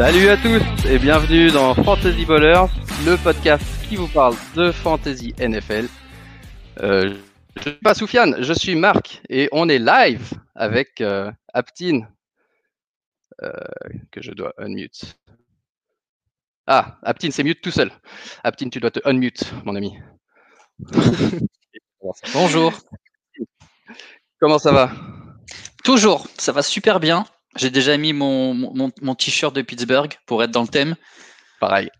Salut à tous et bienvenue dans Fantasy Ballers, le podcast qui vous parle de Fantasy NFL. Euh, je suis pas Soufiane, je suis Marc et on est live avec euh, Aptine euh, que je dois unmute. Ah, Aptine c'est mute tout seul. Aptine, tu dois te unmute, mon ami. Bonjour. Comment ça va? Toujours, ça va super bien. J'ai déjà mis mon, mon, mon t-shirt de Pittsburgh pour être dans le thème. Pareil.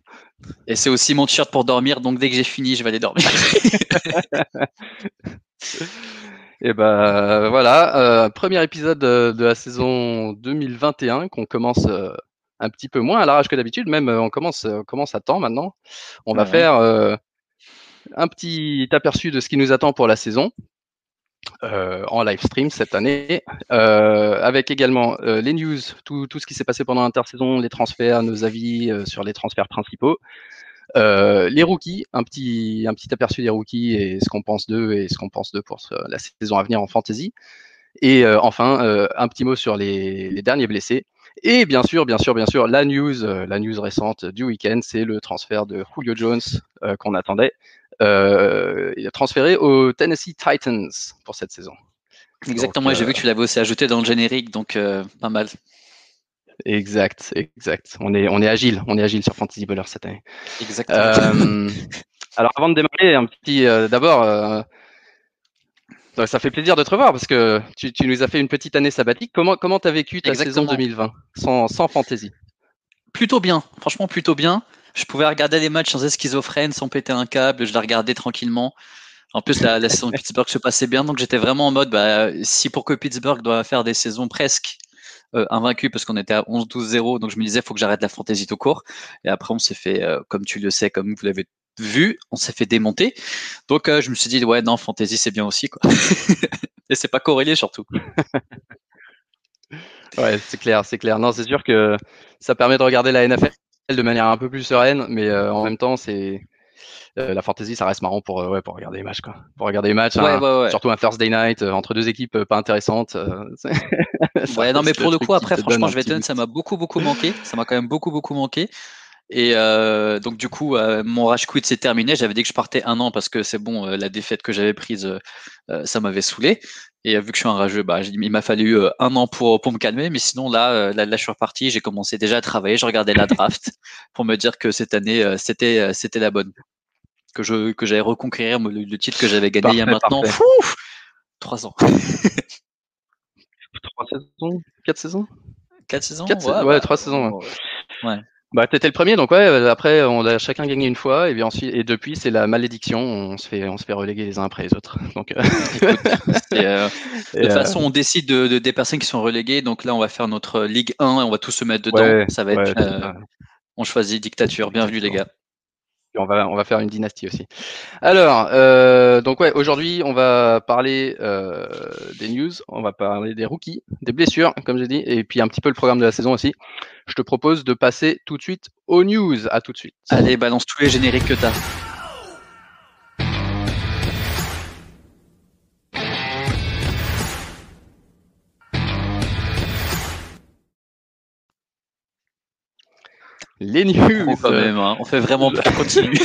Et c'est aussi mon t-shirt pour dormir, donc dès que j'ai fini, je vais aller dormir. Et ben voilà, euh, premier épisode de, de, la saison 2021 qu'on commence euh, un petit peu moins à l'arrache que d'habitude, même euh, on commence, on commence à temps maintenant. On va faire euh, un petit aperçu de ce qui nous attend pour la saison euh, en live stream cette année, euh, avec également euh, les news, tout, ce qui s'est passé pendant l'intersaison, les transferts, nos avis sur les transferts principaux. Les rookies, un petit, un petit aperçu des rookies et ce qu'on pense d'eux et ce qu'on pense d'eux pour la saison à venir en fantasy. Et enfin, un petit mot sur les, les derniers blessés. Et bien sûr, bien sûr, bien sûr, la news, la news récente du week-end, c'est le transfert de Julio Jones qu'on attendait. Euh, il est transféré aux Tennessee Titans pour cette saison. Exactement, j'ai euh, vu que tu l'avais aussi ajouté dans le générique, donc euh, pas mal. Exact, exact. On est, on est agile, on est agile sur Fantasy Baller cette année. Exactement. Euh, alors avant de démarrer, un petit euh, d'abord, euh, ça fait plaisir de te revoir parce que tu, tu nous as fait une petite année sabbatique. Comment comment t'as vécu ta Exactement. saison 2020 sans, sans fantasy? Plutôt bien, franchement plutôt bien. Je pouvais regarder les matchs sans être schizophrène, sans péter un câble, je la regardais tranquillement. En plus, la, saison de Pittsburgh se passait bien, donc j'étais vraiment en mode, bah, si pour que Pittsburgh doit faire des saisons presque euh, parce qu'on était à 11-12-0, donc je me disais, faut que j'arrête la fantasy tout court. Et après, on s'est fait, euh, comme tu le sais, comme vous l'avez vu, on s'est fait démonter. Donc euh, je me suis dit, ouais, non, fantasy c'est bien aussi, quoi. Et c'est pas corrélé surtout. Ouais, c'est clair, c'est clair. Non, c'est sûr que ça permet de regarder la NFL de manière un peu plus sereine, mais euh, en même temps, c'est euh, la fantasy, ça reste marrant pour euh, ouais pour regarder les matchs quoi. Pour regarder les matchs, Ouais, ouais, surtout un Thursday night entre deux équipes pas intéressantes. Ouais, non, mais pour le coup, après, franchement, je vais te dire, ça m'a beaucoup, beaucoup manqué. Ça m'a quand même beaucoup, beaucoup manqué. Et euh, donc, du coup, euh, mon rage quit s'est terminé. J'avais dit que je partais un an parce que c'est bon, euh, la défaite que j'avais prise, euh, euh, ça m'avait saoulé. Et euh, vu que je suis un rageux, bah, il m'a fallu euh, un an pour, pour me calmer. Mais sinon, là, là, là, je suis reparti. J'ai commencé déjà à travailler. Je regardais la draft pour me dire que cette année, euh, c'était, euh, c'était la bonne. Que je, que j'allais reconquérir le, le titre que j'avais gagné il y a maintenant, fou, trois ans. Trois saisons, quatre saisons? Quatre saisons? Quatre ouais, bah, trois saisons, ouais. Bah, t'étais le premier, donc ouais. euh, Après, on a chacun gagné une fois, et puis ensuite, et depuis, c'est la malédiction. On se fait, on se fait reléguer les uns après les autres. Donc, euh, Et, euh, De toute euh, façon, on décide de, de- des personnes qui sont reléguées. Donc là, on va faire notre Ligue 1 et on va tous se mettre dedans. ouais, ça va être. ouais, euh, on choisit dictature. Bienvenue les gars. On va, on va faire une dynastie aussi. Alors, euh, donc ouais, aujourd'hui, on va parler euh, des news, on va parler des rookies, des blessures, comme j'ai dit, et puis un petit peu le programme de la saison aussi. Je te propose de passer tout de suite aux news. À tout de suite. Allez, balance tous les génériques que t'as. Les news. Pro quand même. hein. On fait vraiment pas continue.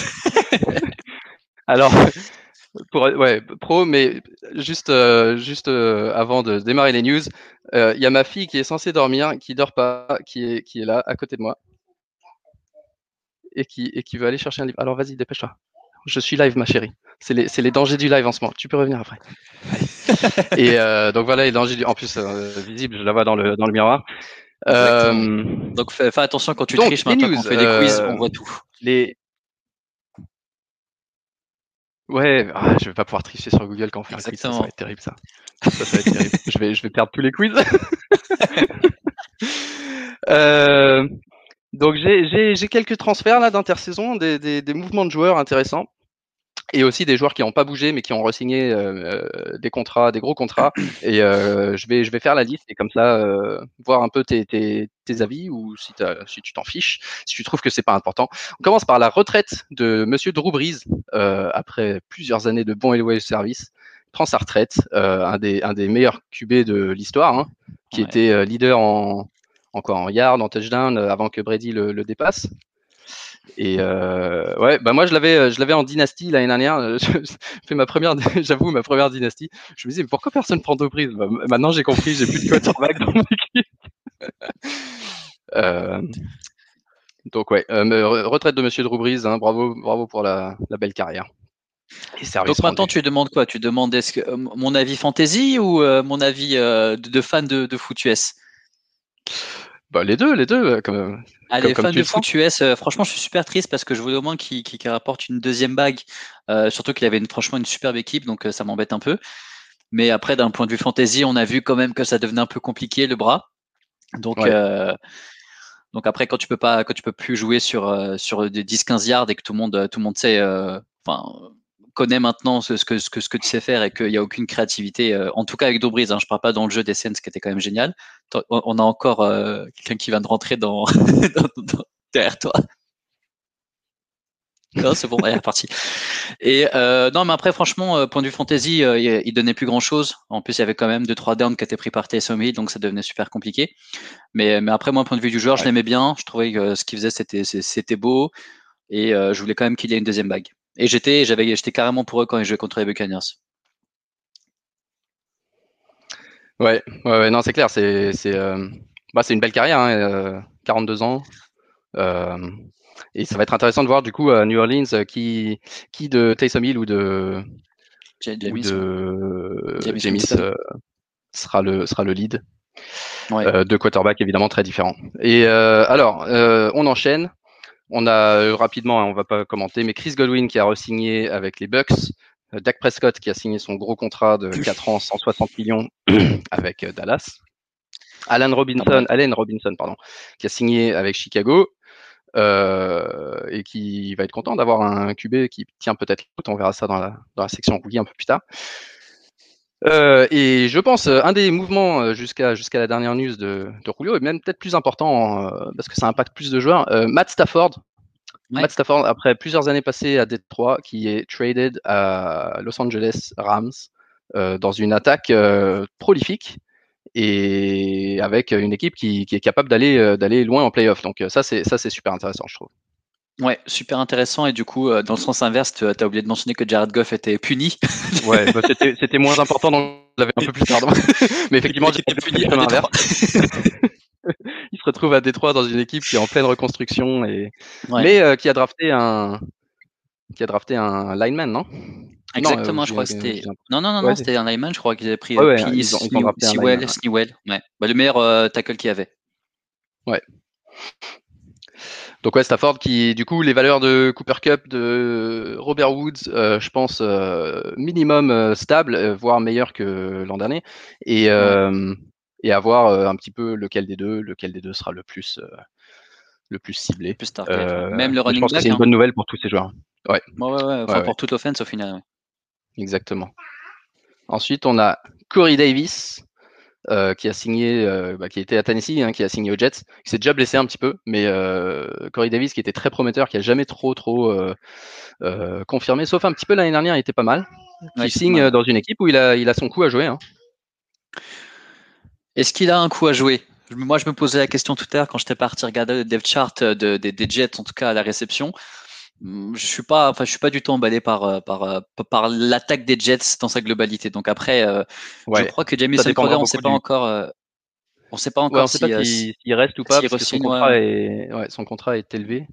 Alors, pour, ouais, pro, mais juste, euh, juste euh, avant de démarrer les news, euh, il y a ma fille qui est censée dormir, qui dort pas, qui est, qui est là, à côté de moi, et qui, et qui veut aller chercher un livre. Alors vas-y, dépêche-toi. Je suis live, ma chérie. C'est les, les dangers du live en ce moment. Tu peux revenir après. et donc voilà les dangers du. En plus, visible, je la vois dans le, dans le miroir. Exactement. Euh, Donc fais, fais attention quand tu Donc, triches maintenant. news, Quand on fait des quiz, euh, on voit tout. les. Ouais, ah, je vais pas pouvoir tricher sur Google quand on fait un quiz, ça, ça Exactement. va être terrible ça. Ça, ça va être terrible. Je vais, je vais perdre tous les quiz. Euh, donc j'ai- j'ai j'ai quelques transferts là d'intersaison, des, des, des mouvements de joueurs intéressants. Et aussi des joueurs qui n'ont pas bougé mais qui ont re-signé euh, euh, des contrats, des gros contrats. Et euh, je, vais, je vais faire la liste et comme ça euh, voir un peu tes, tes, tes avis ou si, si tu t'en fiches, si tu trouves que c'est pas important. On commence par la retraite de Monsieur Drew Brees euh, après plusieurs années de bons et loyaux services. Prend sa retraite, euh, un, des, un des meilleurs QB de l'histoire, hein, qui Ouais. était leader en, en quoi En yard, en touchdown, avant que Brady le, le dépasse. Et euh, ouais, bah moi je l'avais, je l'avais en dynastie l'année dernière. Je fais ma première, j'avoue ma première dynastie. Je me disais mais pourquoi personne prend Dobrise bah, Maintenant j'ai compris, j'ai plus de quarterback dans mon équipe. euh, donc ouais, euh, retraite de Monsieur Drew Brees, hein, bravo, bravo pour la, la belle carrière. Donc maintenant tu demandes quoi? Tu demandes est-ce que euh, mon avis fantasy ou euh, mon avis euh, de, de, fan de, de foot US bah, les deux, les deux. Comme, Allez, comme, fans de foot US, euh, franchement, je suis super triste parce que je voulais au moins qu'il qu rapporte une deuxième bague. Euh, surtout qu'il avait une, franchement une superbe équipe, donc euh, ça m'embête un peu. Mais après, d'un point de vue fantasy, on a vu quand même que ça devenait un peu compliqué le bras. Donc, ouais. euh, donc après, quand tu peux pas, quand tu peux plus jouer sur sur des 10-15 yards et que tout le monde, tout le monde sait, enfin connaît maintenant ce, ce, que, ce, que, ce que tu sais faire et qu'il n'y a aucune créativité, euh, en tout cas avec Dobrise, hein, je ne parle pas dans le jeu des scènes, ce qui était quand même génial. On a encore euh, quelqu'un qui vient de rentrer dans, dans, dans derrière toi. Non, c'est bon, il est reparti. Et euh, non, mais après, franchement, euh, point de vue fantasy, euh, il, il, donnait plus grand chose. En plus, il y avait quand même deux trois downs qui étaient pris par Hill, donc ça devenait super compliqué. Mais, mais après, moi, point de vue du joueur, ouais. je l'aimais bien. Je trouvais que ce qu'il faisait, c'était c'était beau, et je voulais quand même qu'il ait une deuxième bague. Et j'étais, j'avais, j'étais carrément pour eux quand ils jouaient contre les Buccaneers. Ouais, ouais, ouais non, c'est clair, c'est, c'est, euh, bah, c'est une belle carrière, hein, euh, 42 ans. Euh, et ça va être intéressant de voir du coup à New Orleans qui, qui de Taysom Hill ou de, James, ou de James, James sera le sera le lead. Ouais. Deux quarterbacks évidemment très différents. Et alors, on enchaîne. On a euh, rapidement, hein, on va pas commenter, mais Chris Godwin qui a re-signé avec les Bucks, euh, Dak Prescott qui a signé son gros contrat de 4 ans, 160 millions avec euh, Dallas, Alan Robinson, Allen Robinson pardon, qui a signé avec Chicago euh, et qui va être content d'avoir un QB qui tient peut-être On verra ça dans la, dans la section rookie un peu plus tard. Euh, et je pense un des mouvements jusqu'à jusqu'à la dernière news de, de Julio est même peut-être plus important euh, parce que ça impacte plus de joueurs. Euh, Matt Stafford, ouais. Matt Stafford après plusieurs années passées à Détroit, qui est traded à Los Angeles Rams dans une attaque prolifique et avec une équipe qui, qui est capable d'aller d'aller loin en playoff. Donc ça c'est ça c'est super intéressant je trouve. Ouais, super intéressant. Et du coup, euh, dans le sens inverse, tu as oublié de mentionner que Jared Goff était puni. ouais, bah c'était moins important, donc je l'avais un peu plus tard. Mais effectivement, j'étais puni comme inverse. il se retrouve à Détroit dans une équipe qui est en pleine reconstruction et ouais. mais euh, qui a drafté un qui a drafté un lineman, non? Exactement, non, euh, je crois que c'était. Non, non, non, ouais, non c'était un lineman. Je crois qu'ils avaient pris ouais, Sewell. Ouais. Bah, le meilleur tackle qu'il y avait. Ouais. Donc ouais, Stafford qui, du coup, les valeurs de Cooper Cup, de Robert Woods, euh, je pense euh, minimum euh, stable, voire meilleur que l'an dernier, et avoir un petit peu lequel des deux, lequel des deux sera le plus le plus ciblé. Plus Même le running je pense back. C'est une hein. bonne nouvelle pour tous ces joueurs. Ouais. Ouais, ouais, ouais. Enfin, pour toute l'offense au final. Exactement. Ensuite, on a Corey Davis, euh, qui a signé, euh, bah, qui était à Tennessee, hein, qui a signé aux Jets, qui s'est déjà blessé un petit peu, mais euh, Corey Davis qui était très prometteur, qui a jamais trop trop confirmé, sauf un petit peu l'année dernière, il était pas mal. Qui ouais, signe mal. dans une équipe où il a, il a son coup à jouer. Hein. Est-ce qu'il a un coup à jouer? Moi, je me posais la question tout à l'heure quand j'étais parti regarder le depth chart de, de, des Jets, en tout cas à la réception je suis pas, enfin, je suis pas du tout emballé par par par l'attaque des Jets dans sa globalité. Donc après, euh, ouais, je crois que Jamison Crowder, on ne sait pas du... encore, euh, on sait pas encore ouais, on si, pas s'il si, reste ou pas, si parce que son contrat est, ouais, son contrat est élevé,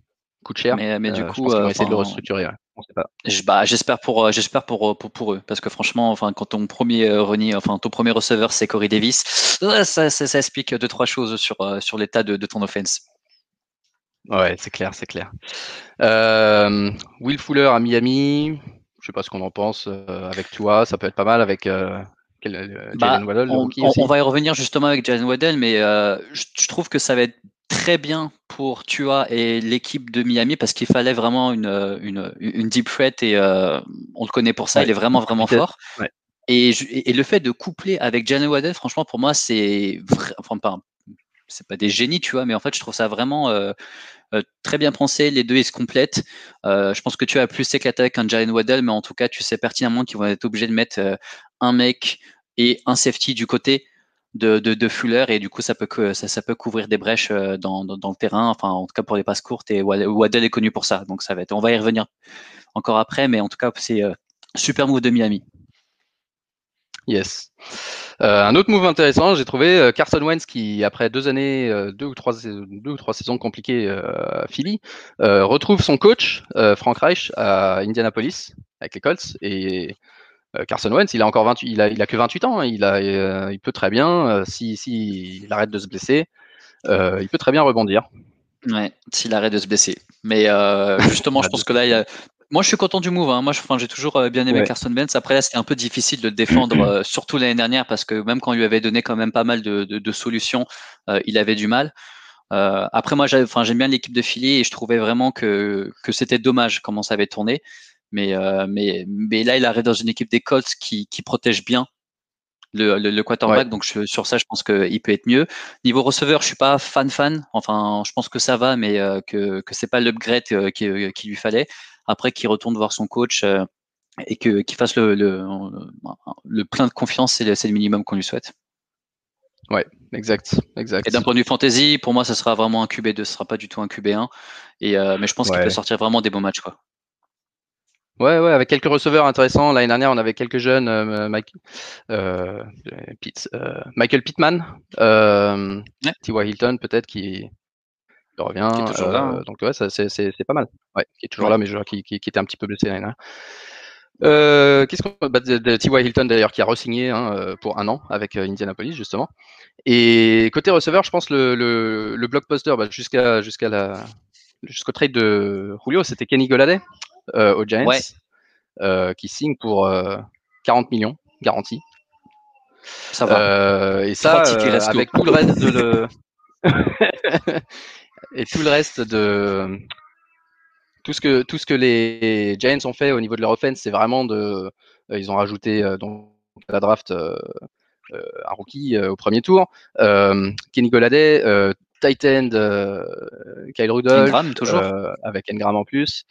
coûte cher. Mais, mais du euh, coup, on va essayer de le restructurer. On sait pas. Bah, j'espère pour, j'espère pour, pour, pour eux, parce que franchement, enfin, quand ton premier Ronnie, enfin, ton premier receveur c'est Corey Davis, ça, ça, ça, explique deux trois choses sur sur l'état de, de ton offense. Ouais, c'est clair, c'est clair. Euh, Will Fuller à Miami, je sais pas ce qu'on en pense euh, avec toi, ça peut être pas mal avec euh, euh bah, Jalen Waddell. On, on, on, va y revenir justement avec Jalen Waddell, mais je, je, trouve que ça va être très bien pour Tua et l'équipe de Miami parce qu'il fallait vraiment une, une, une deep threat et on le connaît pour ça, ouais. il est vraiment vraiment fort. Ouais. Et, et, le fait de coupler avec Jalen Waddell, franchement, pour moi, c'est enfin pas c'est pas des génies, tu vois, mais en fait, je trouve ça vraiment euh, euh, très bien pensé. Les deux, ils se complètent. Euh, je pense que tu as plus éclaté avec un Jalen Waddell, mais en tout cas, tu sais pertinemment qu'ils vont être obligés de mettre un mec et un safety du côté de, de, Fuller. Et du coup ça peut ça, ça peut couvrir des brèches dans, le terrain. Enfin en tout cas pour les passes courtes. Et Waddell est connu pour ça. Donc ça va être on va y revenir encore après. Mais en tout cas c'est super move de Miami Yes. Euh, un autre move intéressant, j'ai trouvé euh, Carson Wentz qui, après deux années, euh, deux ou trois, deux ou trois saisons compliquées à Philly, retrouve son coach Frank Reich à Indianapolis avec les Colts et Carson Wentz, il a encore 28, il a, il a que 28 ans, hein. il a, il peut très bien, si, si il arrête de se blesser, il peut très bien rebondir. Ouais, s'il arrête de se blesser. Mais justement, je pense que là, il y a moi, je suis content du move. Hein. Moi, j'ai toujours euh, bien aimé Carson Wentz. Après, là, c'était un peu difficile de le défendre, euh, surtout l'année dernière, parce que même quand on lui avait donné quand même pas mal de, solutions, euh, il avait du mal. après, moi, j'aime bien l'équipe de Philly et je trouvais vraiment que, que c'était dommage comment ça avait tourné. Mais, mais, mais là, il arrive dans une équipe des Colts qui, qui protège bien le, le, quarterback. Donc sur ça, je pense qu'il peut être mieux. Niveau receveur, je suis pas fan fan. Enfin, je pense que ça va, mais que que c'est pas l'upgrade qu'il qui lui fallait après qu'il retourne voir son coach euh, et qu'il fasse le, le, plein de confiance, c'est le, minimum qu'on lui souhaite. Ouais, exact, exact. Et d'un point de vue fantasy, pour moi, ça sera vraiment un QB2, ce sera pas du tout un QB1. Et, euh, mais je pense qu'il peut sortir vraiment des bons matchs, quoi. Ouais, ouais, avec quelques receveurs intéressants. L'année dernière, on avait quelques jeunes, euh, Michael Pittman, T.Y. Hilton peut-être qui, il revient. Hein. Euh, donc ouais, c'est pas mal. Ouais, qui est toujours là, mais je, qui, qui, qui, était un petit peu blessé l'année dernière. Euh, Qu'est-ce qu'on bah, T.Y. Hilton d'ailleurs qui a re-signé hein, euh, pour un an avec Indianapolis justement. Et côté receveur, je pense le, le, le blockbuster bah, jusqu'à jusqu'à la jusqu'au trade de Julio, c'était Kenny Goladay euh, aux Giants euh, qui signe pour 40 millions garantis. Ça va. et ça, avec tout le reste de le et tout le reste de tout ce que tout ce que les Giants ont fait au niveau de leur offense, c'est vraiment de euh, ils ont rajouté euh, donc à la draft euh, un rookie au premier tour, Kenny Goladay, tight end Kyle Rudolph, toujours. avec Engram en plus.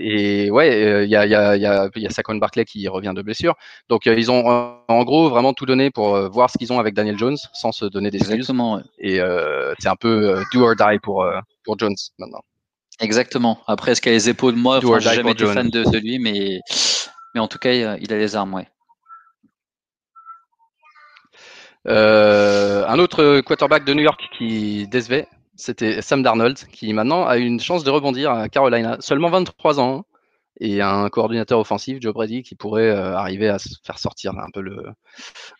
Et ouais, euh, il y, a, y, a, y, a, y a Saquon Barclay qui revient de blessure. Donc euh, ils ont en gros vraiment tout donné pour euh, voir ce qu'ils ont avec Daniel Jones sans se donner des ouais. Et c'est un peu do or die pour, pour Jones maintenant. Exactement. Après, est-ce qu'il a les épaules Moi, enfin, j'ai jamais été fan de, de, lui, mais, mais en tout cas, il a les armes, ouais. un autre quarterback de New York qui décevait, c'était Sam Darnold, qui maintenant a une chance de rebondir à Carolina. Seulement 23 ans. Hein, et un coordinateur offensif, Joe Brady, qui pourrait euh, arriver à faire sortir un peu le,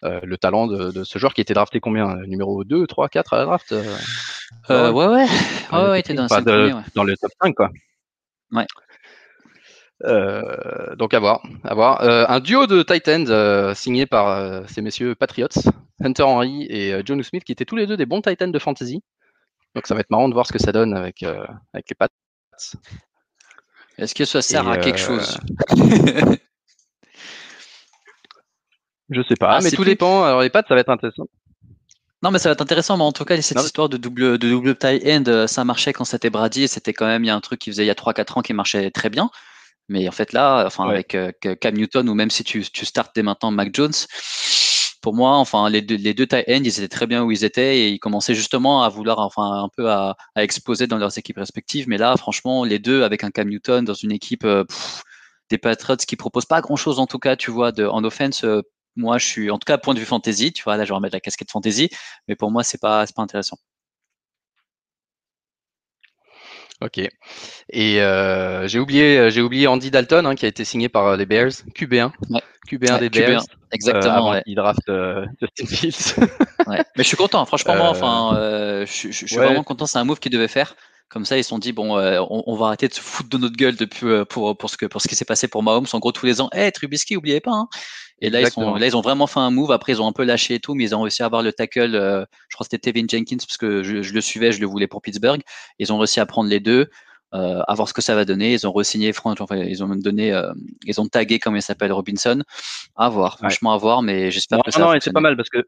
euh, le talent de, ce joueur qui était drafté combien Numéro 2, 3, 4 à la draft euh, Ouais, ouais. ouais, ouais, était dans, dans le top 5, quoi. Ouais. donc à voir, à voir. un duo de Titans signé par ces messieurs Patriots, Hunter Henry et John Smith, qui étaient tous les deux des bons Titans de fantasy. Donc ça va être marrant de voir ce que ça donne avec, euh, avec les pattes. Est-ce que ça sert à quelque euh, chose? Je sais pas, ah, mais tout dépend. Alors les pattes, ça va être intéressant. Non, mais ça va être intéressant. Mais en tout cas, cette histoire de double, de double tie end, euh, ça marchait quand c'était Brady. C'était quand même, il y a un truc qui faisait il y a 3-4 ans qui marchait très bien. Mais en fait, là, enfin, avec Cam Newton, ou même si tu, tu startes dès maintenant Mac Jones, pour moi, enfin, les deux, les deux tight ends, ils étaient très bien où ils étaient et ils commençaient justement à vouloir, enfin, un peu à, exploser dans leurs équipes respectives. Mais là, franchement, les deux avec un Cam Newton dans une équipe euh, des Patriots qui proposent pas grand chose en tout cas, tu vois, de, en offense. Euh, moi, je suis, en tout cas, point de vue fantasy, tu vois, là, je vais remettre la casquette fantasy, mais pour moi, c'est pas, pas intéressant. Ok. Et euh, j'ai oublié, euh, j'ai oublié Andy Dalton hein, qui a été signé par euh, les Bears, QB1, QB1 des Bears. Exactement. il draft Justin Fields. Mais je suis content. Franchement, moi, enfin, je, je, suis vraiment content. C'est un move qu'il devait faire. Comme ça, ils se sont dit bon, on, va arrêter de se foutre de notre gueule depuis pour pour ce que pour ce qui s'est passé pour Mahomes. En gros, tous les ans, hé, hey, Trubisky, oubliez pas. Hein. Et là ils, sont, là, ils ont vraiment fait un move. Après, ils ont un peu lâché et tout, mais ils ont réussi à avoir le tackle. je crois que c'était Tevin Jenkins parce que je, je, le suivais, je le voulais pour Pittsburgh. Ils ont réussi à prendre les deux. Euh, à voir ce que ça va donner. Ils ont re-signé, enfin, ils ont même donné, euh, ils ont tagué comme il s'appelle Robinson. À voir, franchement à voir, mais j'espère que ça. Non, c'est pas mal parce que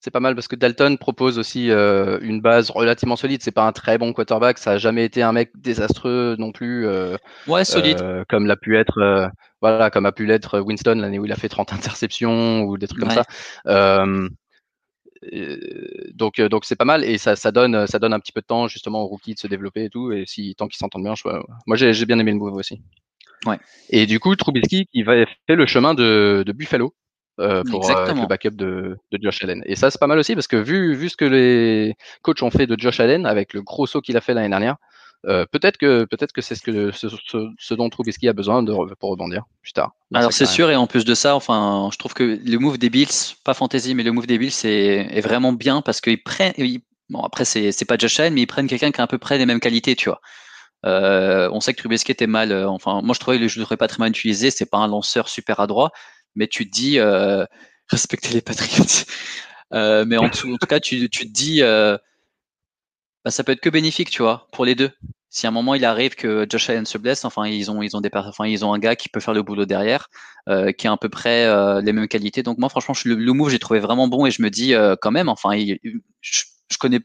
c'est pas mal parce que Dalton propose aussi euh, une base relativement solide. C'est pas un très bon quarterback, ça a jamais été un mec désastreux non plus. Euh, ouais, solide. Euh, comme l'a pu être, voilà, comme a pu l'être Winston l'année où il a fait 30 interceptions ou des trucs comme ça. donc, donc c'est pas mal et ça, ça, donne, ça donne un petit peu de temps justement aux rookies de se développer et tout. Et si tant qu'ils s'entendent bien, je, moi j'ai bien aimé le move aussi. Ouais. Et du coup, Trubisky qui va faire le chemin de, de Buffalo euh, pour euh, le backup de, de, Josh Allen. Et ça, c'est pas mal aussi parce que vu, vu ce que les coachs ont fait de Josh Allen avec le gros saut qu'il a fait l'année dernière, euh, peut-être que peut-être que c'est ce que ce, ce, dont Trubisky a besoin de, pour rebondir plus tard. Alors c'est sûr et en plus de ça, enfin, je trouve que le move des Bills, pas fantasy, mais le move des Bills est, est vraiment bien parce qu'ils prennent. bon après c'est pas Josh Allen, mais ils prennent quelqu'un qui a à peu près les mêmes qualités, tu vois. Euh, on sait que Trubisky était mal. enfin, moi je trouvais que je ne devrais pas très mal utilisé. C'est pas un lanceur super adroit, mais tu te dis euh, respecter les Patriots. Euh, mais en, tout, cas, tu, te dis euh, bah, ça peut être que bénéfique, tu vois, pour les deux. Si à un moment il arrive que Josh Allen se blesse, enfin ils ont ils ont des un gars qui peut faire le boulot derrière, qui a à peu près les mêmes qualités. Donc moi franchement le, le move j'ai trouvé vraiment bon et je me dis quand même, enfin je, je connais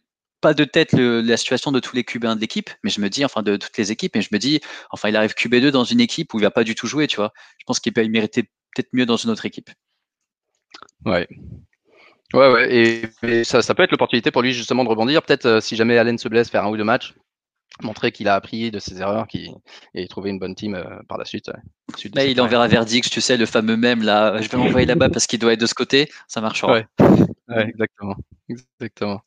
pas de tête la situation de tous les QB1 de l'équipe, mais je me dis, enfin de toutes les équipes, mais je me dis, enfin il arrive QB2 dans une équipe où il va pas du tout jouer, tu vois. Je pense qu'il peut mériter peut-être mieux dans une autre équipe. Ouais. Ouais, ouais, et, ça, ça, peut être l'opportunité pour lui justement de rebondir. Peut-être euh, si jamais Allen se blesse, faire un ou deux matchs, montrer qu'il a appris de ses erreurs qui, et trouver une bonne team euh, par la suite. Ouais. il enverra Verdix, tu sais, le fameux même là, je vais l'envoyer là-bas parce qu'il doit être de ce côté, ça marchera. Ouais, ouais exactement. exactement.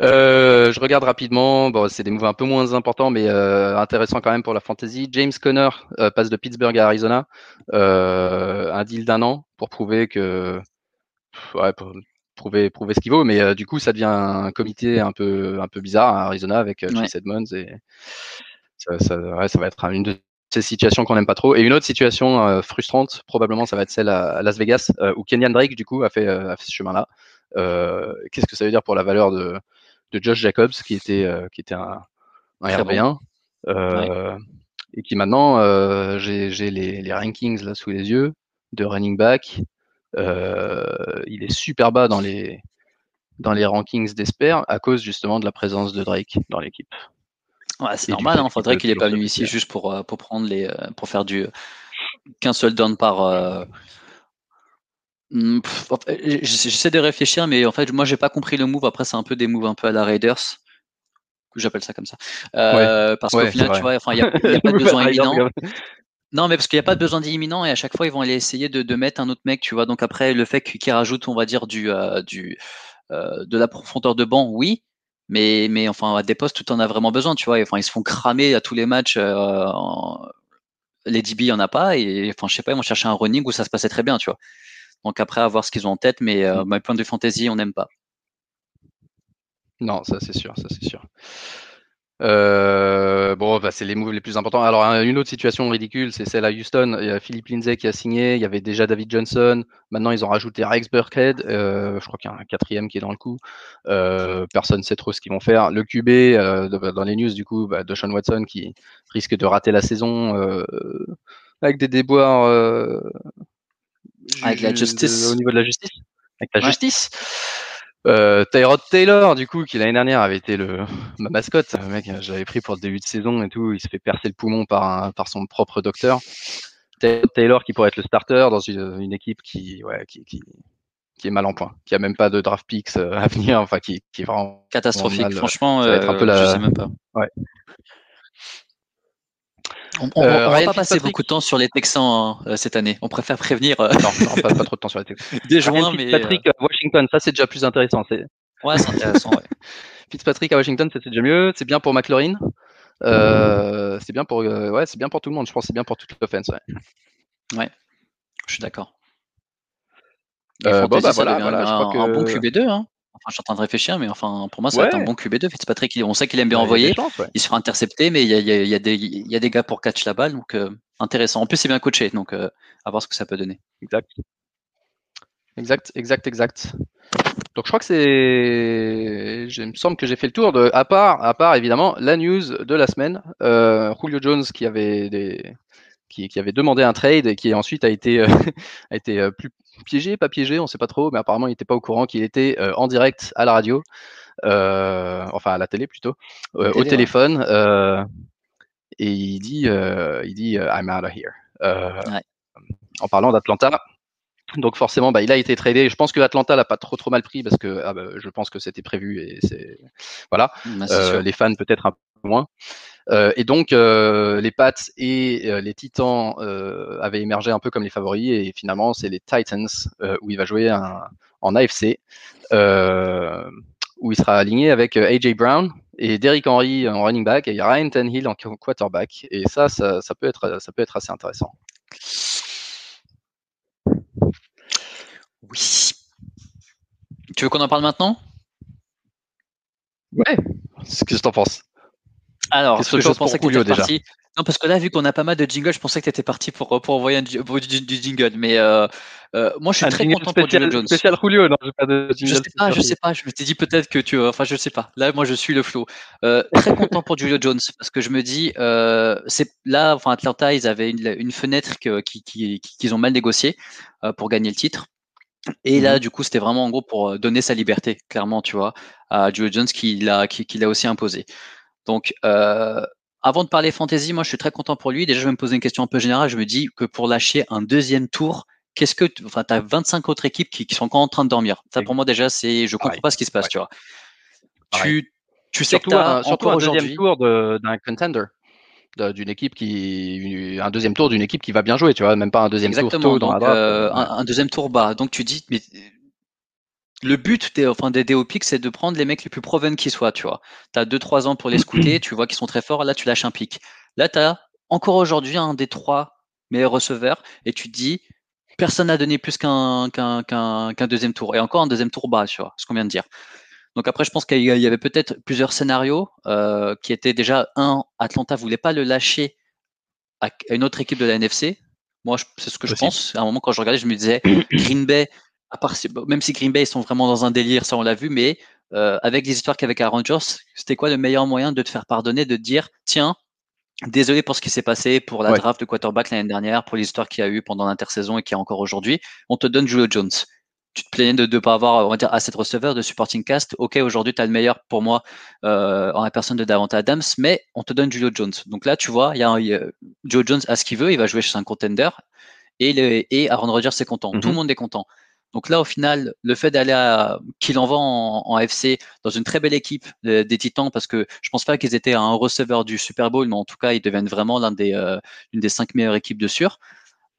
Euh, je regarde rapidement. Bon, c'est des moves un peu moins importants, mais euh, intéressants quand même pour la fantasy. James Conner euh, passe de Pittsburgh à Arizona, euh, un deal d'un an pour prouver que, ouais, pour prouver, prouver ce qu'il vaut. Mais du coup, ça devient un comité un peu, un peu bizarre à Arizona avec Chase Edmonds et ça, ça, ouais, ça va être une de ces situations qu'on n'aime pas trop. Et une autre situation frustrante, probablement, ça va être celle à, Las Vegas où Kenyan Drake du coup a fait, a fait ce chemin-là. Qu'est-ce que ça veut dire pour la valeur de de Josh Jacobs, qui était, euh, qui était un, un RB1. Euh, et qui maintenant, euh, j'ai les, les, rankings là sous les yeux de running back. il est super bas dans les, dans les rankings d'Esper à cause justement de la présence de Drake dans l'équipe. Ouais, c'est normal, hein. Drake il est pas venu ici juste pour, pour prendre les pour faire du qu'un seul down par j'essaie de réfléchir, mais en fait, moi, j'ai pas compris le move. Après, c'est un peu des moves un peu à la Raiders. J'appelle ça comme ça. Euh, parce qu'au final, tu vois, enfin, il n'y a, pas de besoin imminent. Non, mais parce qu'il n'y a pas de besoin d'imminent et à chaque fois, ils vont aller essayer de, de, mettre un autre mec, tu vois. Donc après, le fait qu'ils rajoutent, on va dire, du, euh, du, euh, de la profondeur de banc, oui. Mais, mais enfin, à des postes, tout en a vraiment besoin, tu vois. Enfin, ils se font cramer à tous les matchs. En... Les DB, il n'y en a pas. Et enfin, je sais pas, ils vont chercher un running où ça se passait très bien, tu vois. Donc après, à voir ce qu'ils ont en tête, mais euh, mmh. point de fantasy, on n'aime pas. Non, ça c'est sûr, ça c'est sûr. Euh, bon, bah, c'est les moves les plus importants. Alors, une autre situation ridicule, c'est celle à Houston. Il y a Philippe Lindsay qui a signé. Il y avait déjà David Johnson. Maintenant, ils ont rajouté Rex Burkhead. Euh, je crois qu'il y a un quatrième qui est dans le coup. Euh, personne ne sait trop ce qu'ils vont faire. Le QB, dans les news, du coup, bah, Deshaun Watson qui risque de rater la saison avec des déboires avec la justice. au niveau de la justice. Avec la justice. Euh, Tyrod Taylor, du coup, qui l'année dernière avait été le, ma mascotte. Le mec, je l'avais pris pour le début de saison et tout. Il se fait percer le poumon par, un, par son propre docteur. Taylor qui pourrait être le starter dans une, une équipe qui, ouais, qui, qui, qui, est mal en point, qui a même pas de draft picks euh, à venir, enfin qui, qui est vraiment catastrophique. Franchement, ça va être un peu la... je sais même pas. Ouais. On, on, euh, va pas passer beaucoup de temps sur les Texans hein, euh, cette année. On préfère prévenir. Euh... Non, non pas, pas, trop de temps sur les Texans. Dès juin, mais. Fitzpatrick à Washington, ça c'est déjà plus intéressant. Ouais, c'est intéressant. ouais. Fitzpatrick à Washington, c'est déjà mieux. C'est bien pour McLaurin. Euh, c'est bien pour, ouais, c'est bien pour tout le monde. Je pense c'est bien pour toute l'offense. Ouais. ouais, je suis d'accord. Euh, bon, bah, voilà, voilà, que... un bon QB2. Hein. Enfin, je suis en train de réfléchir, mais enfin, pour moi, ça va être un bon QB2. Fitzpatrick, on sait qu'il aime bien envoyer. Il, se fera intercepter, mais il y a, y, a des, y a, des gars pour catch la balle, donc euh, intéressant. En plus, c'est bien coaché, donc euh, à voir ce que ça peut donner. Exact. Exact, exact, exact. Donc je crois que c'est, il me semble que j'ai fait le tour de, à part, à part évidemment la news de la semaine, euh, Julio Jones qui avait des, qui, qui, avait demandé un trade et qui ensuite a été, a été plus piégé, pas piégé, on ne sait pas trop, mais apparemment il n'était pas au courant qu'il était en direct à la radio, enfin à la télé plutôt, au téléphone, et il dit, il dit I'm out of here. En parlant d'Atlanta, donc forcément, bah, il a été tradé. Je pense que Atlanta l'a pas trop trop mal pris parce que ah, bah, je pense que c'était prévu et c'est voilà. Bah, euh, les fans peut-être un peu moins. Euh, et donc euh, les Pats et les Titans avaient émergé un peu comme les favoris et finalement c'est les Titans où il va jouer en AFC où il sera aligné avec AJ Brown et Derrick Henry en running back et Ryan Tannehill en quarterback. Et ça, ça, ça peut être ça peut être assez intéressant. Oui. Tu veux qu'on en parle maintenant? Ouais. Qu'est-ce que tu en penses? Alors, ce que je pensais que tu étais parti. Non, parce que là, vu qu'on a pas mal de jingles, je pensais que tu étais parti pour, pour envoyer un, du, jingle. Mais euh, euh, moi, je suis très content pour Julio Jones. Spécial Julio, non, pas de jingle. Je sais pas, je sais pas. Je me suis dit peut-être que tu. Enfin, je sais pas. Là, moi, je suis le flow. Euh, très content pour Julio Jones parce que je me dis, c'est là, enfin, Atlanta, ils avaient une, fenêtre qu'ils qui, qui, ont mal négociée pour gagner le titre. Et là, mmh du coup, c'était vraiment en gros pour donner sa liberté, clairement, tu vois, à Julio Jones qui l'a qui, aussi imposé. Donc, euh, avant de parler fantasy, moi, je suis très content pour lui. Déjà, je vais me poser une question un peu générale. Je me dis que pour lâcher un deuxième tour, qu'est-ce que, enfin, tu as 25 autres équipes qui, sont encore en train de dormir. Ça, pour moi, déjà, c'est, je comprends pas ce qui se passe, tu vois. Tu, tu sais que tu as encore un deuxième tour d'un contender d'une équipe qui un deuxième tour d'une équipe qui va bien jouer tu vois même pas un deuxième tour tôt dans la euh, un, deuxième tour bas donc tu dis mais le but des, enfin, des DO c'est de prendre les mecs les plus proven qui soient, tu vois. Tu as 2-3 ans pour les scouter, tu vois qu'ils sont très forts, là tu lâches un pic. Là, tu as encore aujourd'hui un des trois meilleurs receveurs et tu te dis, personne n'a donné plus qu'un qu'un deuxième tour. Et encore un deuxième tour bas, tu vois, ce qu'on vient de dire. Donc après, je pense qu'il y avait peut-être plusieurs scénarios euh, qui étaient déjà un, Atlanta voulait pas le lâcher à une autre équipe de la NFC. Moi, c'est ce que je pense. À un moment, quand je regardais, je me disais Green Bay, à part, même si Green Bay sont vraiment dans un délire, ça on l'a vu, mais euh, avec les histoires qu'avec Aaron Rodgers, c'était quoi le meilleur moyen de te faire pardonner, de te dire tiens, désolé pour ce qui s'est passé, pour la draft de quarterback l'année dernière, pour les histoires qu'il y a eu pendant l'intersaison et qu'il y a encore aujourd'hui, on te donne Julio Jones tu te plaignais de ne pas avoir, on va dire, assez de receveurs de supporting cast. Ok, aujourd'hui, tu as le meilleur pour moi euh, en la personne de Davante Adams, mais on te donne Julio Jones. Donc là, tu vois, il y a, Joe Jones à ce qu'il veut, il va jouer chez un contender et, et Aaron Rodgers est content. Tout le mhm. monde est content. Donc là, au final, le fait d'aller à qu'il envoie en, en FC dans une très belle équipe des Titans, parce que je pense pas qu'ils étaient un receveur du Super Bowl, mais en tout cas, ils deviennent vraiment l'un des, euh, une des cinq meilleures équipes de sûr.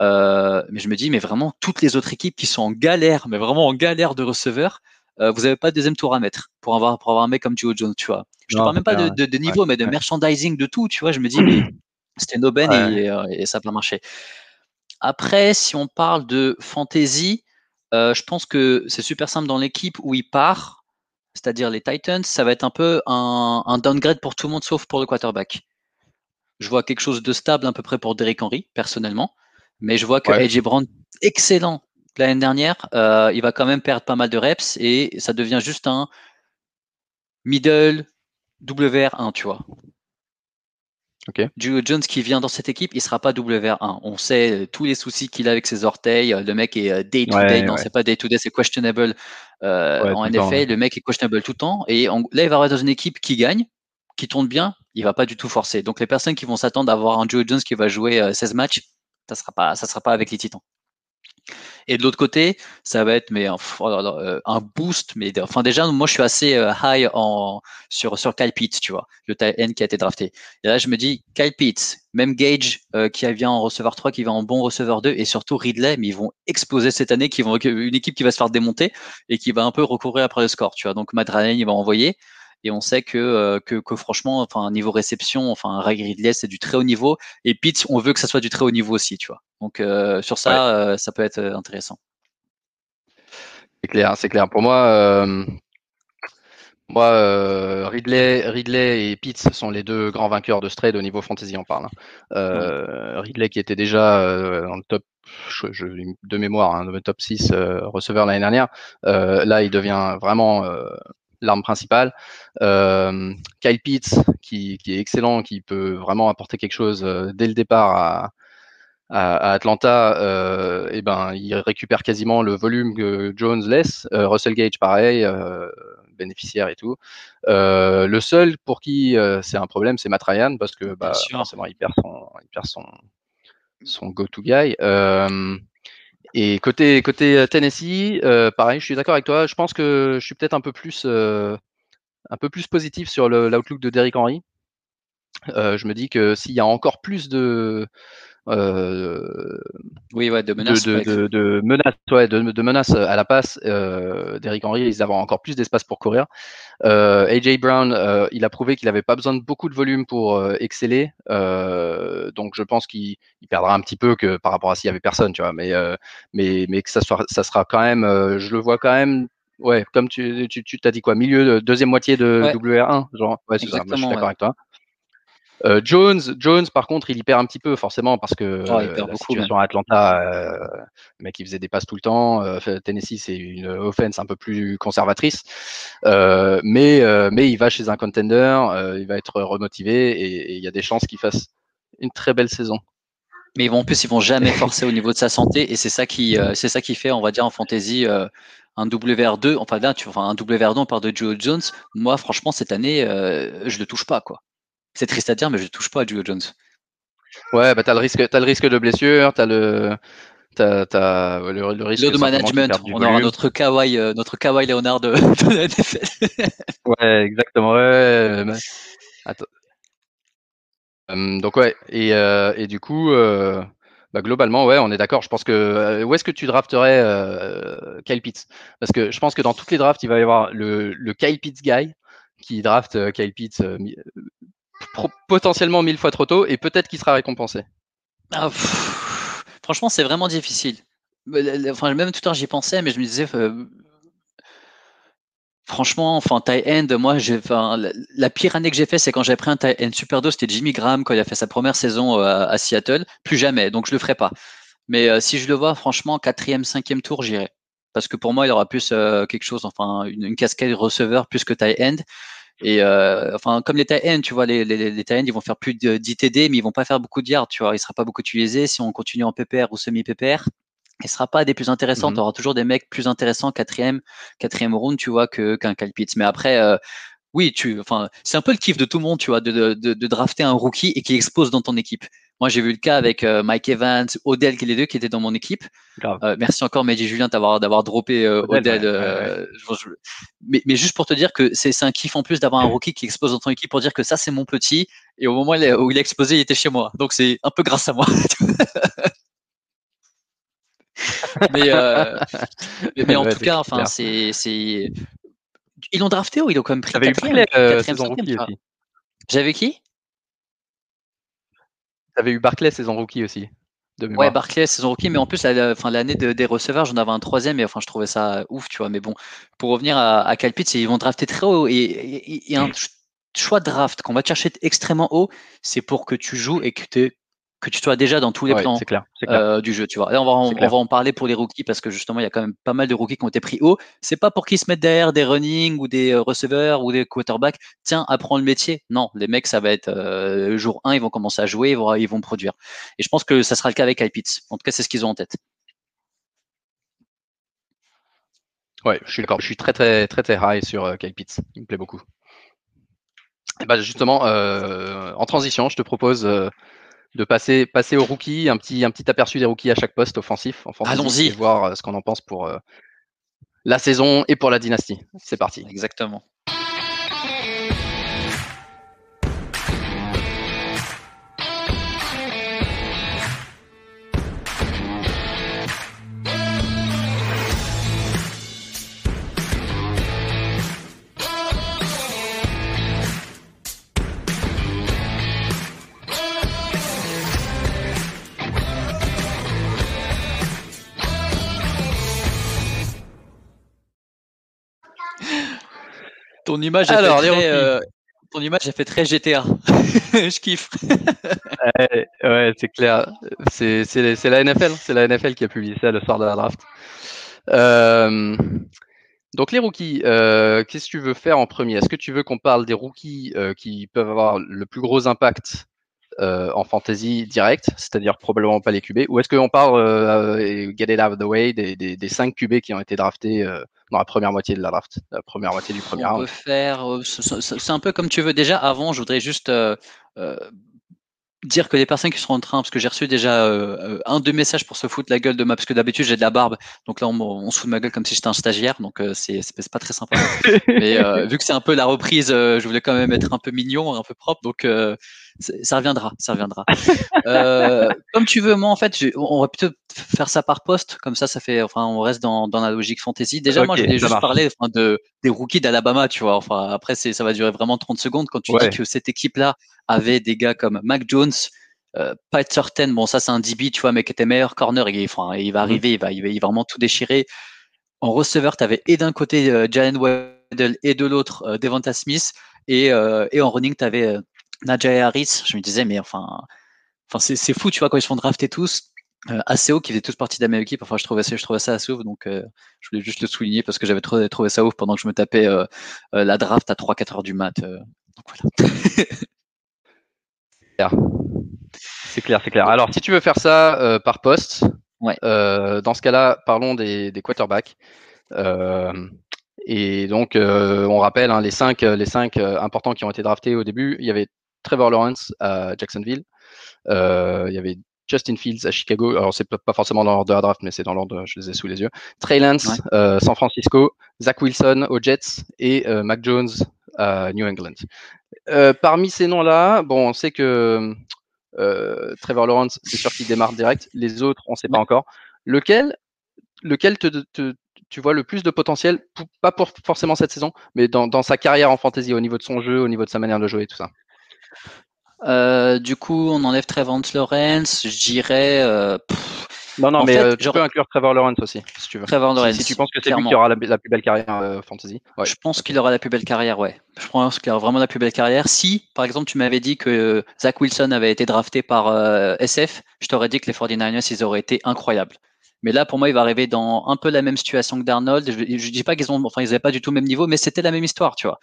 Euh, mais je me dis, mais vraiment, toutes les autres équipes qui sont en galère, mais vraiment en galère de receveurs, euh, vous n'avez pas de deuxième tour à mettre pour avoir, pour avoir un mec comme Joe Jones, tu vois. Je ne parle même pas de, de, niveau, mais de merchandising, de tout, tu vois. Je me dis, mais c'était et, euh, et, ça n'a pas marché. Après, si on parle de fantasy, je pense que c'est super simple dans l'équipe où il part, c'est-à-dire les Titans, ça va être un peu un, un, downgrade pour tout le monde sauf pour le quarterback. Je vois quelque chose de stable à peu près pour Derrick Henry, personnellement. Mais je vois que AJ Brown, excellent l'année dernière, euh, il va quand même perdre pas mal de reps et ça devient juste un middle WR1, tu vois. Okay. Jones qui vient dans cette équipe, il sera pas WR1. On sait tous les soucis qu'il a avec ses orteils. Le mec est euh, day to day. non, c'est pas day to day, c'est questionable euh, en NFL. Le mec est questionable tout le temps. Et là, il va avoir dans une équipe qui gagne, qui tourne bien. Il va pas du tout forcer. Donc les personnes qui vont s'attendre à avoir un Joe Jones qui va jouer 16 matchs, ça sera pas, ça sera pas avec les Titans. Et de l'autre côté, ça va être mais oh euh, un boost. Mais enfin déjà, moi je suis assez euh, high en sur sur Kyle Pitts, tu vois, le N qui a été drafté. Et là, je me dis Kyle Pitts, même Gage euh, qui vient en receveur 3, qui va en bon receveur 2, et surtout Ridley, mais ils vont exploser cette année, qui vont une équipe qui va se faire démonter et qui va un peu recourir après le score, tu vois. Donc Ryan, il va envoyer et on sait que, euh, que, que, franchement, enfin, niveau réception, enfin, Ray Ridley, c'est du très haut niveau. Et Pitts, on veut que ça soit du très haut niveau aussi, tu vois. Donc, euh, sur ça, euh, ça peut être intéressant. C'est clair, c'est clair. Pour moi, moi, Ridley, Ridley et Pitts sont les deux grands vainqueurs de ce trade au niveau fantasy, on parle. Hein. Ridley qui était déjà dans le top je, de mémoire, hein, le top 6 receveur l'année dernière. là, il devient vraiment l'arme principale. Euh, Kyle Pitts, qui, est excellent, qui peut vraiment apporter quelque chose euh, dès le départ à, à, Atlanta, euh, eh ben, il récupère quasiment le volume que Jones laisse. Euh, Russell Gage, pareil, bénéficiaire et tout. le seul pour qui c'est un problème, c'est Matt Ryan, parce que bah, forcément, il perd son, il perd son, son go-to guy. Et côté, côté Tennessee, pareil, je suis d'accord avec toi. Je pense que je suis peut-être un peu plus, un peu plus positif sur l'outlook de Derrick Henry. je me dis que s'il y a encore plus de, euh, oui, ouais, de menaces. De, de, de, menaces, ouais, de, menaces à la passe. Euh, Derrick Henry, ils avoir encore plus d'espace pour courir. Euh, AJ Brown, euh, il a prouvé qu'il n'avait pas besoin de beaucoup de volume pour exceller. Donc, je pense qu'il perdra un petit peu que par rapport à s'il y avait personne, tu vois. Mais, mais, mais que ça, soit, ça sera quand même, je le vois quand même. Ouais, comme tu t'as tu, t'as dit quoi, milieu, deuxième moitié de WR1, genre. Ouais, c'est ça. Moi, je suis d'accord avec toi. Euh, Jones, Jones, par contre, il y perd un petit peu forcément parce que oh, la situation à Atlanta, euh, le mec il faisait des passes tout le temps. Euh, Tennessee, c'est une offense un peu plus conservatrice, mais mais il va chez un contender, il va être remotivé et il y a des chances qu'il fasse une très belle saison. Mais ils vont, en plus, ils vont jamais forcer au niveau de sa santé et c'est ça qui c'est ça qui fait, on va dire en fantasy. un WR2, enfin là, tu, enfin un WR2, on parle de Joe Jones. Moi, franchement, cette année, je le touche pas, quoi. C'est triste à dire, mais je ne touche pas à Julio Jones. Ouais, bah, tu as, le risque, as le risque de blessure, tu as le. T'as, le, le, risque de management, on aura notre Kawhi, euh, notre Kawhi Leonard de, de la NFL. ouais, exactement. Ouais, Attends. Hum, donc ouais, et, euh, et du coup, euh, bah, globalement, ouais, on est d'accord. Je pense que où est-ce que tu drafterais euh, Kyle Pitts? Parce que je pense que dans toutes les drafts, il va y avoir le, le Kyle Pitts guy qui draft Kyle Pitts potentiellement mille fois trop tôt et peut-être qu'il sera récompensé. Ah, franchement, c'est vraiment difficile. Enfin, même tout à l'heure, j'y pensais, mais je me disais, euh, franchement, enfin, tie end, moi, la, pire année que j'ai fait, c'est quand j'ai pris un tie end super dos, c'était Jimmy Graham quand il a fait sa première saison euh, à, Seattle. Plus jamais, donc je le ferai pas. Mais euh, si je le vois, franchement, quatrième, cinquième tour, j'irai. Parce que pour moi, il aura plus quelque chose, enfin, une, une casquette receveur plus que tie end. Et euh, enfin, comme les tight tu vois, les, les, les ils vont faire plus de 10 TD, mais ils vont pas faire beaucoup de yards, tu vois. Il sera pas beaucoup utilisé. Si on continue en PPR ou semi-PPR, il sera pas des plus intéressants. Mmh tu auras toujours des mecs plus intéressants quatrième, quatrième round, tu vois, que qu'un Calpitz. Mais après, euh, oui, tu, enfin, c'est un peu le kiff de tout le monde, tu vois, de, de, de, drafter un rookie et qui explose dans ton équipe. Moi, j'ai vu le cas avec euh, Mike Evans, Odell, qui les deux qui étaient dans mon équipe. Euh, merci encore, Mehdi Julien, d'avoir d'avoir droppé euh, Odell. mais, mais, juste pour te dire que c'est un kiff en plus d'avoir un rookie qui explose dans ton équipe pour dire que ça, c'est mon petit. Et au moment où il a explosé, il était chez moi. Donc, c'est un peu grâce à moi. mais, mais, en tout cas, enfin, c'est ils l'ont drafté ou ils l'ont quand même pris euh. J'avais qui? T'avais eu Barclay saison rookie aussi. ouais, Barclay saison rookie, mais en plus l'année des receveurs, j'en avais un troisième et enfin je trouvais ça ouf, tu vois. Mais bon, pour revenir à, à Calpitz, ils vont drafter très haut et, et, un choix de draft qu'on va chercher extrêmement haut, c'est pour que tu joues et que tu que tu sois déjà dans tous les plans euh, du jeu, tu vois. on va, on, va en parler pour les rookies parce que justement, il y a quand même pas mal de rookies qui ont été pris haut. C'est pas pour qu'ils se mettent derrière des running ou des euh, receveurs ou des quarterbacks. Tiens, apprends le métier. Non, les mecs, ça va être euh, jour 1, ils vont commencer à jouer, ils vont, ils vont produire. Et je pense que ça sera le cas avec iPits. En tout cas, c'est ce qu'ils ont en tête. Ouais, je suis d'accord. Je suis très, très, très, très high sur euh, Kyle Pitts. Il me plaît beaucoup. bah justement, en transition, je te propose de passer, passer aux rookies, un petit, un petit aperçu des rookies à chaque poste offensif. Allons-y. voir euh, ce qu'on en pense pour euh, la saison et pour la dynastie. C'est parti. Exactement. Ton image, Alors, très, euh, ton image a fait très GTA. je kiffe. ouais, c'est clair. C'est, la NFL. C'est la NFL qui a publié ça le soir de la draft. Euh, donc les rookies, euh, qu'est-ce que tu veux faire en premier? Est-ce que tu veux qu'on parle des rookies qui peuvent avoir le plus gros impact en fantasy direct, c'est-à-dire probablement pas les QB, ou est-ce qu'on parle, get it out of the way, des, des, des 5 QB qui ont été draftés dans la première moitié de la draft, la première moitié du premier round? On peut faire, c'est un peu comme tu veux. Déjà, avant, je voudrais juste dire que les personnes qui seront en train, parce que j'ai reçu déjà euh, un, deux messages pour se foutre la gueule de ma, parce que d'habitude j'ai de la barbe, donc là on, se fout de ma gueule comme si j'étais un stagiaire, donc euh, c'est pas très sympa. Mais euh, vu que c'est un peu la reprise, je voulais quand même être un peu mignon, un peu propre, donc ça reviendra, ça reviendra. comme tu veux, moi en fait, on va plutôt faire ça par poste, comme ça, ça fait, enfin, on reste dans, dans la logique fantasy. Déjà, moi, je voulais juste parler enfin, de des rookies d'Alabama, tu vois. Enfin, après, ça va durer vraiment 30 secondes quand tu dis que cette équipe-là avait des gars comme Mac Jones, euh, Pat Certain, bon, ça c'est un DB, tu vois, mais qui était meilleur corner. Il, enfin, il va mhm. arriver, il va, il va, vraiment tout déchirer. En receveur, tu avais et d'un côté euh, Jalen Waddell et de l'autre euh, Devonta Smith. Et, euh, et en running, tu avais euh, Najee Harris. Je me disais, mais enfin, enfin c'est fou, tu vois, quand ils se font drafter tous. Euh, assez haut, qui faisaient tous partie de la même équipe. Enfin, je trouvais ça, je trouvais ça assez ouf. Donc, euh, je voulais juste le souligner parce que j'avais trouvé, trouvé ça ouf pendant que je me tapais euh, la draft à 3-4 heures du mat. donc voilà. c'est clair, c'est clair. Alors, si tu veux faire ça par poste, ouais. dans ce cas-là, parlons des, des quarterbacks. et donc, on rappelle hein, les cinq, les cinq importants qui ont été draftés au début. Il y avait Trevor Lawrence à Jacksonville. il y avait Justin Fields à Chicago. Alors, c'est pas forcément dans l'ordre de la draft, mais c'est dans l'ordre, je les ai sous les yeux. Trey Lance, euh, San Francisco. Zach Wilson aux Jets et euh, Mac Jones à New England. Euh, parmi ces noms-là, bon, on sait que Trevor Lawrence, c'est sûr qu'il démarre direct. Les autres, on ne sait pas encore. Lequel, lequel tu vois le plus de potentiel, pas pour forcément cette saison, mais dans, dans, sa carrière en fantasy, au niveau de son jeu, au niveau de sa manière de jouer, tout ça? Euh, du coup, on enlève Trevor Lawrence. Je dirais. Euh, non, non, mais euh, tu peux inclure Trevor Lawrence aussi, si tu veux. Trevor Lawrence. Si, tu penses que c'est lui qui aura la, plus belle carrière fantasy. Je pense qu'il aura la plus belle carrière, ouais. Je pense qu'il aura vraiment la plus belle carrière. Si, par exemple, tu m'avais dit que Zach Wilson avait été drafté par SF, je t'aurais dit que les 49ers, ils auraient été incroyables. Mais là, pour moi, il va arriver dans un peu la même situation que Darnold. Je, je dis pas qu'ils ont, enfin, ils n'avaient pas du tout le même niveau, mais c'était la même histoire, tu vois.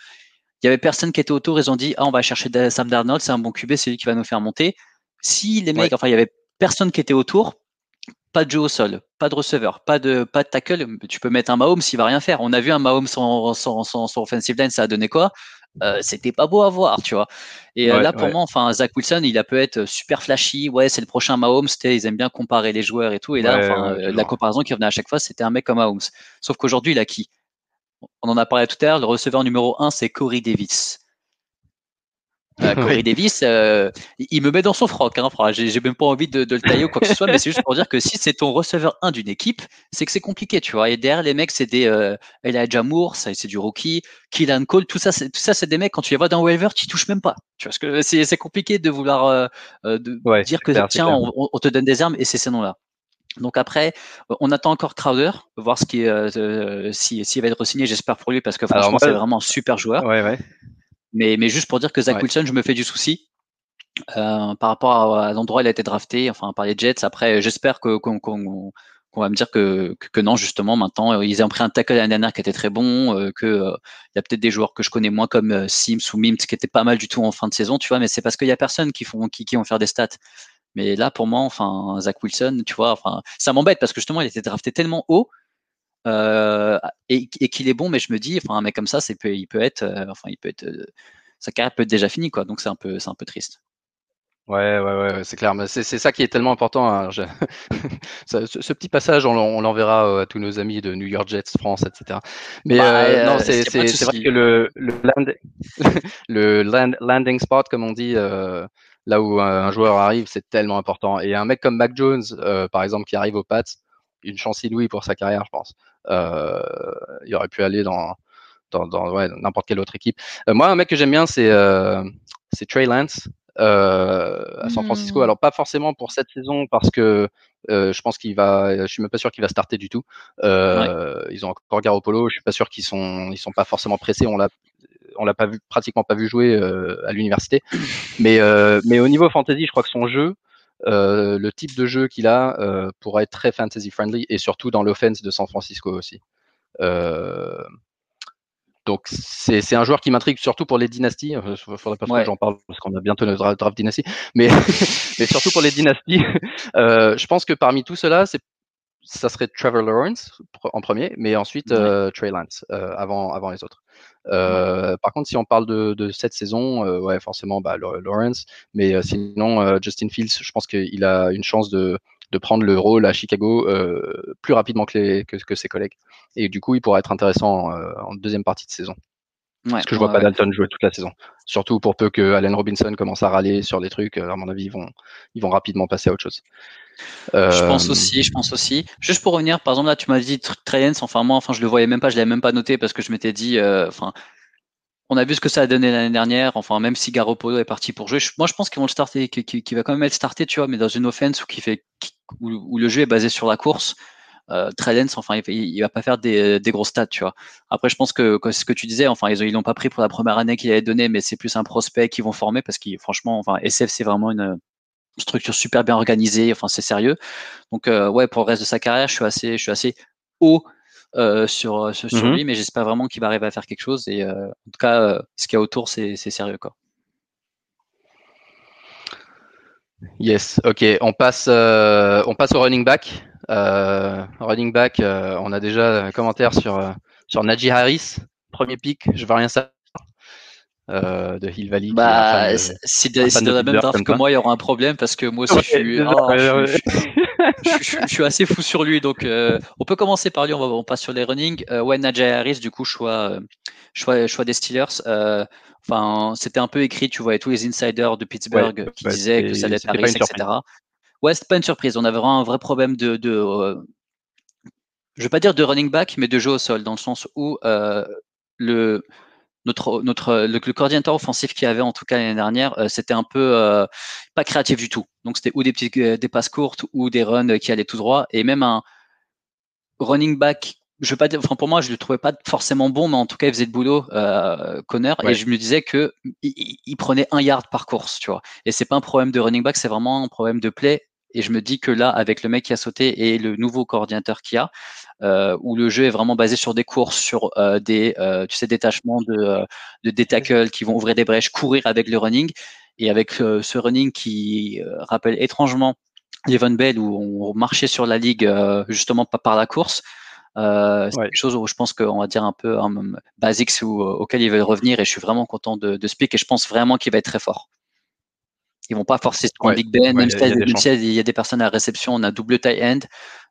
Il y avait personne qui était autour, ils ont dit, ah, on va chercher Sam Darnold, c'est un bon QB, c'est lui qui va nous faire monter. Si les mecs, enfin, il y avait personne qui était autour, pas de jeu au sol, pas de receveur, pas de, pas de tackle, tu peux mettre un Mahomes, s'il va rien faire. On a vu un Mahomes sans, sans, sans, offensive line, ça a donné quoi? Euh, c'était pas beau à voir, tu vois. Et euh, là, pour moi, enfin, Zach Wilson, il a peut être super flashy. Ouais, c'est le prochain Mahomes. Ils aiment bien comparer les joueurs et tout. Et là, enfin, euh, la comparaison qui revenait à chaque fois, c'était un mec comme Mahomes. Sauf qu'aujourd'hui, il a qui? On en a parlé tout à l'heure, le receveur numéro 1, c'est Corey Davis. Euh, Corey Davis, euh, il me met dans son froc. Hein, j'ai même pas envie de, le tailler ou quoi que ce soit, mais c'est juste pour dire que si c'est ton receveur 1 d'une équipe, c'est que c'est compliqué, tu vois. Et derrière, les mecs, c'est des euh, Elijah Moore, c'est du rookie, Killan Cole, tout ça, tout ça, c'est des mecs, quand tu les vois dans waiver, tu touches même pas. Tu vois, parce que c'est compliqué de vouloir dire que tiens, on, te donne des armes et c'est ces noms-là. Donc après, on attend encore Crowder, voir ce qui, euh, euh s'il va être signé. J'espère pour lui parce que franchement, c'est vraiment un super joueur. Ouais, ouais. Mais, mais juste pour dire que Zach Wilson, je me fais du souci euh, par rapport à, l'endroit où il a été drafté, enfin par les Jets. Après, j'espère qu'on va me dire que, que, non, justement, maintenant, ils ont pris un tackle l'année dernière qui était très bon, euh, que euh, il y a peut-être des joueurs que je connais moins comme euh, Sims ou Mims qui étaient pas mal du tout en fin de saison, tu vois, mais c'est parce qu'il y a personne qui font qui, qui vont faire des stats. Mais là, pour moi, enfin, Zach Wilson, tu vois, enfin, ça m'embête parce que justement, il était drafté tellement haut euh, et, qu'il est bon, mais je me dis, enfin, un mec comme ça, c'est il peut être, euh, enfin, il peut être, euh, sa carrière peut être déjà finie, quoi. Donc c'est un peu, c'est un peu triste. Ouais, ouais, ouais, c'est clair. Mais c'est ça qui est tellement important. Hein. ce, petit passage, on, l'enverra à tous nos amis de New York Jets, France, etc. Mais bah, non, c'est vrai que le, le, landing spot, comme on dit, là où un, joueur arrive, c'est tellement important. Et un mec comme Mac Jones, euh, par exemple, qui arrive au Pats, une chance inouïe pour sa carrière, je pense. Euh, il aurait pu aller dans dans, ouais, n'importe quelle autre équipe. Euh, moi, un mec que j'aime bien, c'est c'est Trey Lance. à San Francisco. Hmm. Alors pas forcément pour cette saison parce que je pense qu'il va, je suis même pas sûr qu'il va starter du tout. Ils ont encore Garoppolo. Je suis pas sûr qu'ils sont, ils sont pas forcément pressés. On l'a, on l'a pas vu, pratiquement pas vu jouer euh, à l'université. Mais, euh, mais au niveau fantasy, je crois que son jeu, euh, le type de jeu qu'il a pourrait être très fantasy friendly et surtout dans l'offense de San Francisco aussi. donc c'est un joueur qui m'intrigue surtout pour les dynasties. Il faudrait pas que j'en parle parce qu'on a bientôt notre draft, dynastie. Mais, mais surtout pour les dynasties, euh, je pense que parmi tout cela, ça serait Trevor Lawrence en premier, mais ensuite euh, Trey Lance euh, avant, avant les autres. Par contre, si on parle de, de cette saison, ouais, forcément bah, Lawrence, mais sinon Justin Fields, je pense qu'il a une chance de, de prendre le rôle à Chicago euh, plus rapidement que, que, ses collègues. Et du coup, il pourra être intéressant en, euh, deuxième partie de saison. Parce que je vois pas Dalton jouer toute la saison. Surtout pour peu que Allen Robinson commence à râler sur des trucs, euh, à mon avis, ils vont, ils vont rapidement passer à autre chose. Je pense aussi, je pense aussi. Juste pour revenir, par exemple, là, tu m'as dit Trey enfin moi, enfin, je le voyais même pas, je l'avais même pas noté parce que je m'étais dit, enfin, on a vu ce que ça a donné l'année dernière. Enfin, même si Garoppolo est parti pour jouer, moi je pense qu'ils vont le starter, qu'il va quand même être starté, tu vois, mais dans une offense où, qui fait, où, le jeu est basé sur la course. Euh, enfin, il, il, va pas faire des, des gros stats, tu vois. Après, je pense que, ce que tu disais, enfin, ils, l'ont pas pris pour la première année qu'il avait donné, mais c'est plus un prospect qu'ils vont former parce qu'ils, franchement, enfin, SF c'est vraiment une structure super bien organisée. Enfin, c'est sérieux. Donc, euh, ouais, pour le reste de sa carrière, je suis assez, je suis assez haut euh, sur, sur mmh lui, mais j'espère vraiment qu'il va arriver à faire quelque chose. Et euh, en tout cas, euh, ce qu'il y a autour, c'est sérieux. Quoi. Yes, ok. On passe, on passe au running back. Running back, on a déjà un commentaire sur, sur Najee Harris, premier pick. Je veux rien savoir. de Hill Valley. Bah, si, dans la même draft que moi, il y aura un problème parce que moi aussi, je suis. Oh, je, suis assez fou sur lui. Donc, euh, on peut commencer par lui. On, va, on passe sur les running. Euh, ouais, Najee Harris, du coup, choix, euh, choix, choix des Steelers. Euh, enfin, c'était un peu écrit, tu vois, tous les insiders de Pittsburgh qui disaient que ça allait être Harris, etc. Ouais, c'est pas une surprise. On avait vraiment un vrai problème de, de je vais pas dire de running back, mais de jeu au sol, dans le sens où le notre, le, coordinateur offensif qu'il y avait en tout cas l'année dernière, euh, c'était un peu euh, pas créatif du tout. Donc c'était ou des petites euh, des passes courtes ou des runs qui allaient tout droit et même un running back. Je veux pas dire, enfin pour moi je le trouvais pas forcément bon, mais en tout cas il faisait le boulot, euh, Connor, et je me disais que il, prenait un yard par course, tu vois. Et c'est pas un problème de running back, c'est vraiment un problème de play. Et je me dis que là, avec le mec qui a sauté et le nouveau coordinateur qu'il y a, euh, où le jeu est vraiment basé sur des courses, sur euh, des euh, tu sais, détachements de, de des tackles qui vont ouvrir des brèches, courir avec le running. Et avec ce running qui rappelle étrangement Evan Bell où on marchait sur la ligue justement pas par la course. Euh, c'est quelque chose où je pense qu'on va dire un peu un basique auquel il veut revenir et je suis vraiment content de, de Speak et je pense vraiment qu'il va être très fort. Ils vont pas forcer ce Big Ben, même, si, il y a des personnes à la réception, on a double tie end.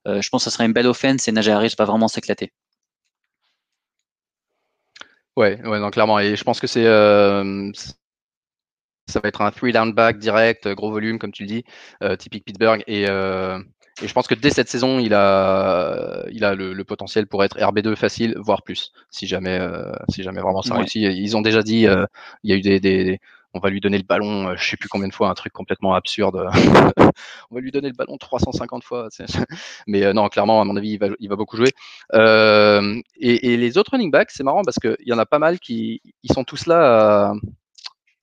Euh, je pense que ce sera une belle offense et Najee Harris va vraiment s'éclater. Ouais, ouais, non, clairement. Et je pense que c'est euh, ça va être un three down back direct, gros volume, comme tu le dis, euh, typique Pittsburgh. Et, et, je pense que dès cette saison, il a, il a le, potentiel pour être RB2 facile, voire plus, si jamais, si jamais vraiment ça réussit. Ils ont déjà dit, il y a eu des, des, on va lui donner le ballon, euh, je sais plus combien de fois, un truc complètement absurde. on va lui donner le ballon 350 fois. Mais euh, non, clairement, à mon avis, il va, beaucoup jouer. Euh, et, les autres running backs, c'est marrant parce qu'il y en a pas mal qui ils sont tous là